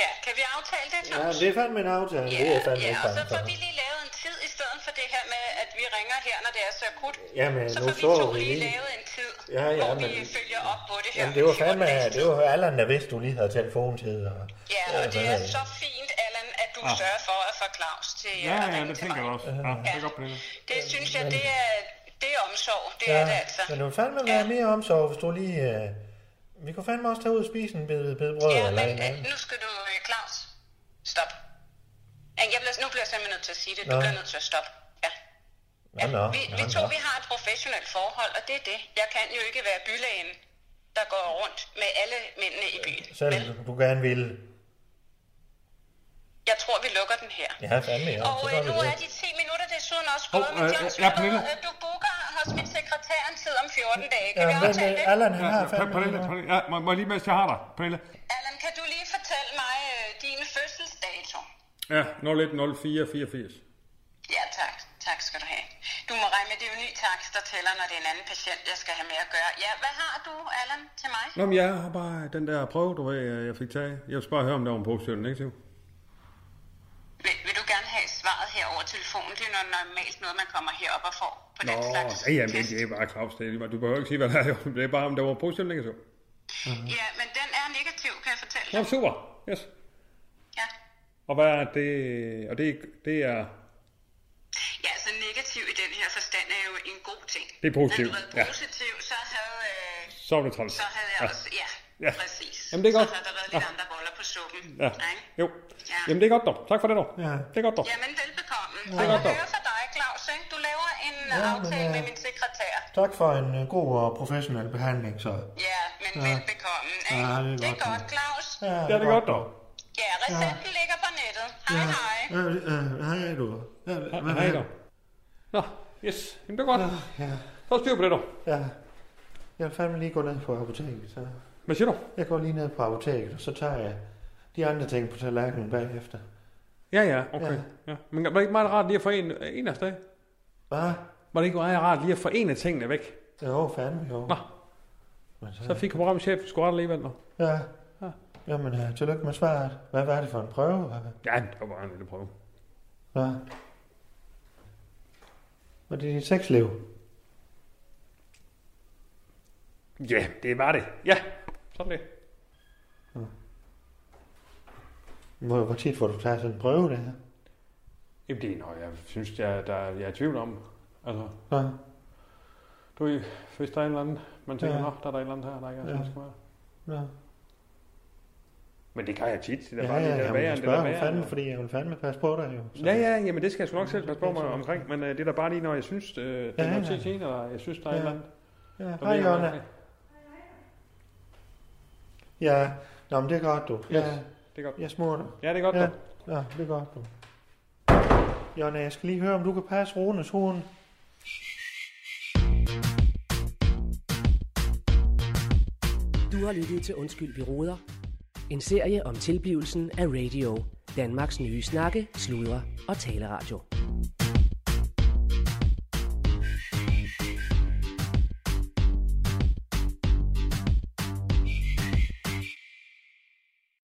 Ja, kan vi aftale det, Ja, Claus? det er fandme en aftale. Ja, det er fandme ja, ikke og så får for. vi lige lavet en tid i stedet for det her med, at vi ringer her, når det er så akut. Jamen, så nu får vi så to vi lige lige. lavet en tid, Ja, ja, hvor vi men- følger op på det her. Jamen, det var i 14 fandme, det var Allan, der vidste, du lige havde telefontid. Og, Ja, og det er det? så fint, Allan, at du sørger for at få Claus til Ja, at ja, ringe det til tænker jeg mig. også. Ja, det er godt, Pernille. Det synes jeg, det er, det er omsorg. Det Ja, er det altså. men det ville fandme være mere omsorg, hvis du lige... Øh, vi kunne fandme også tage ud og spise en bid, bid brød Ja, eller en men anden. øh, nu skal du, øh, Claus, stop. Ja, Jeg bliver, nu bliver jeg simpelthen nødt til at sige det. Du Nå. bliver nødt til at stoppe. Ja. Nå, nå, vi, vi to, vi har et professionelt forhold, og det er det. Jeg kan jo ikke være bylægen, der går rundt med alle mændene i byen. Selv du gerne ville. Jeg tror, vi lukker den her. Ja, fandme, ja. Og øh, nu det. er de 10 minutter desuden også gået, men øh, John ja, Pernille. øh, du booker hos min sekretær en tid om 14 dage. Kan Ja, vi aftale øh, det? Allan, han har fandme... Pernille, Pernille, ja, må, må jeg lige mens jeg har dig, Pernille. Allan, kan du lige fortælle mig øh, din fødselsdato? Ja, 010484. Ja, tak. Tak skal du have. Du må regne med, det er jo ny takst, der tæller, når det er en anden patient, jeg skal have med at gøre. Ja, hvad har du, Allan, til mig? Nå, men jeg har bare den der prøve, du ved, jeg fik taget. Jeg vil bare høre, om der var en positiv eller negativ. Vil, vil du gerne have svaret her over telefonen? Det er normalt noget, man kommer herop og får på Nå, den slags ja, jamen, test. det er bare Claus. Det er, du behøver ikke sige, hvad det er. Det er bare, om der var positiv eller negativ. Ja, men den er negativ, kan jeg fortælle Nå, dig. super. Yes. Ja. Og hvad er det? Og det, det er... Ja, altså negativ i den her forstand er jo en god ting. Det er positivt, Havde du ja. været positiv, så havde, øh, Så er det træls. så havde jeg Ja. også... Ja, Ja. præcis. Jamen, det er godt. Så havde der været lidt Ja. andre boller på suppen. Ja. Ikke? Jo. Ja. Ja. Jamen, det er godt dog. Tak for det dog. Ja. Det er godt dog. Jamen, velbekomme. er Og godt, jeg dog. hører fra dig, Claus, ikke? Du laver en Ja, ja, men, aftale øh, med min sekretær. Tak for en uh, god og professionel behandling, så. Ja, men ja. velbekomme. Ikke? Ja, det er det er godt, godt, Claus. Ja, Ja, det er godt dog. Ja, recepten ligger på nettet. Hej, hej. Ja, ja, hej du. Ja, Hej dog. Nå, yes. Jamen, det er godt. Ja, Så er styr på det dog. ja. Jeg vil fandme lige gå ned på apoteket, så. Hvad siger du? Jeg går lige ned på apoteket, og så tager jeg de andre ting på tallerkenen bagefter. Ja, ja, okay. Ja. Ja. Men var det ikke meget rart lige at få en, en af dag? Hvad? Var det ikke meget rart lige at få en af tingene væk? Jo, fandme jo. Nå. Men så, Så fik programchef sgu alligevel. Nå. Ja. Ja. Jamen, uh, tillykke med svaret. Hvad var det for en prøve? Ja, det var en lille prøve. Hvad? Var det dit sexliv? Ja, det var det. Ja, sådan det. Hvor, hvor tit får du taget sådan en prøve, det her? Jamen, det er noget, jeg synes, jeg, der, jeg er i tvivl om. Altså, Ja. du ved, hvis der er en eller anden, man tænker, Ja. ja. der er der et eller andet her, der ikke er, Ja. ja. skal være. Ja, Men det kan jeg tit. Det er ja, bare ja, det er jeg værre, må end det er fandme, fordi jeg vil fandme passe på dig jo. Så. Ja, ja, jamen det skal jeg sgu nok selv passe på mig omkring, men uh, det er da bare lige, når jeg synes, uh, det Ja, er noget ja. en, eller jeg synes, der er Ja. et eller andet. ja. der Hej, jeg Jonna. Ja, Nå, men det er godt, du. Ja, Det er godt. jeg smutter. Ja, det er godt, Ja. ja. Ja, det er godt, du. Jonna, jeg skal lige høre, om du kan passe Rones hund. Du har lyttet til Undskyld, vi råder. En serie om tilblivelsen af radio. Danmarks nye snakke, sludre og taleradio.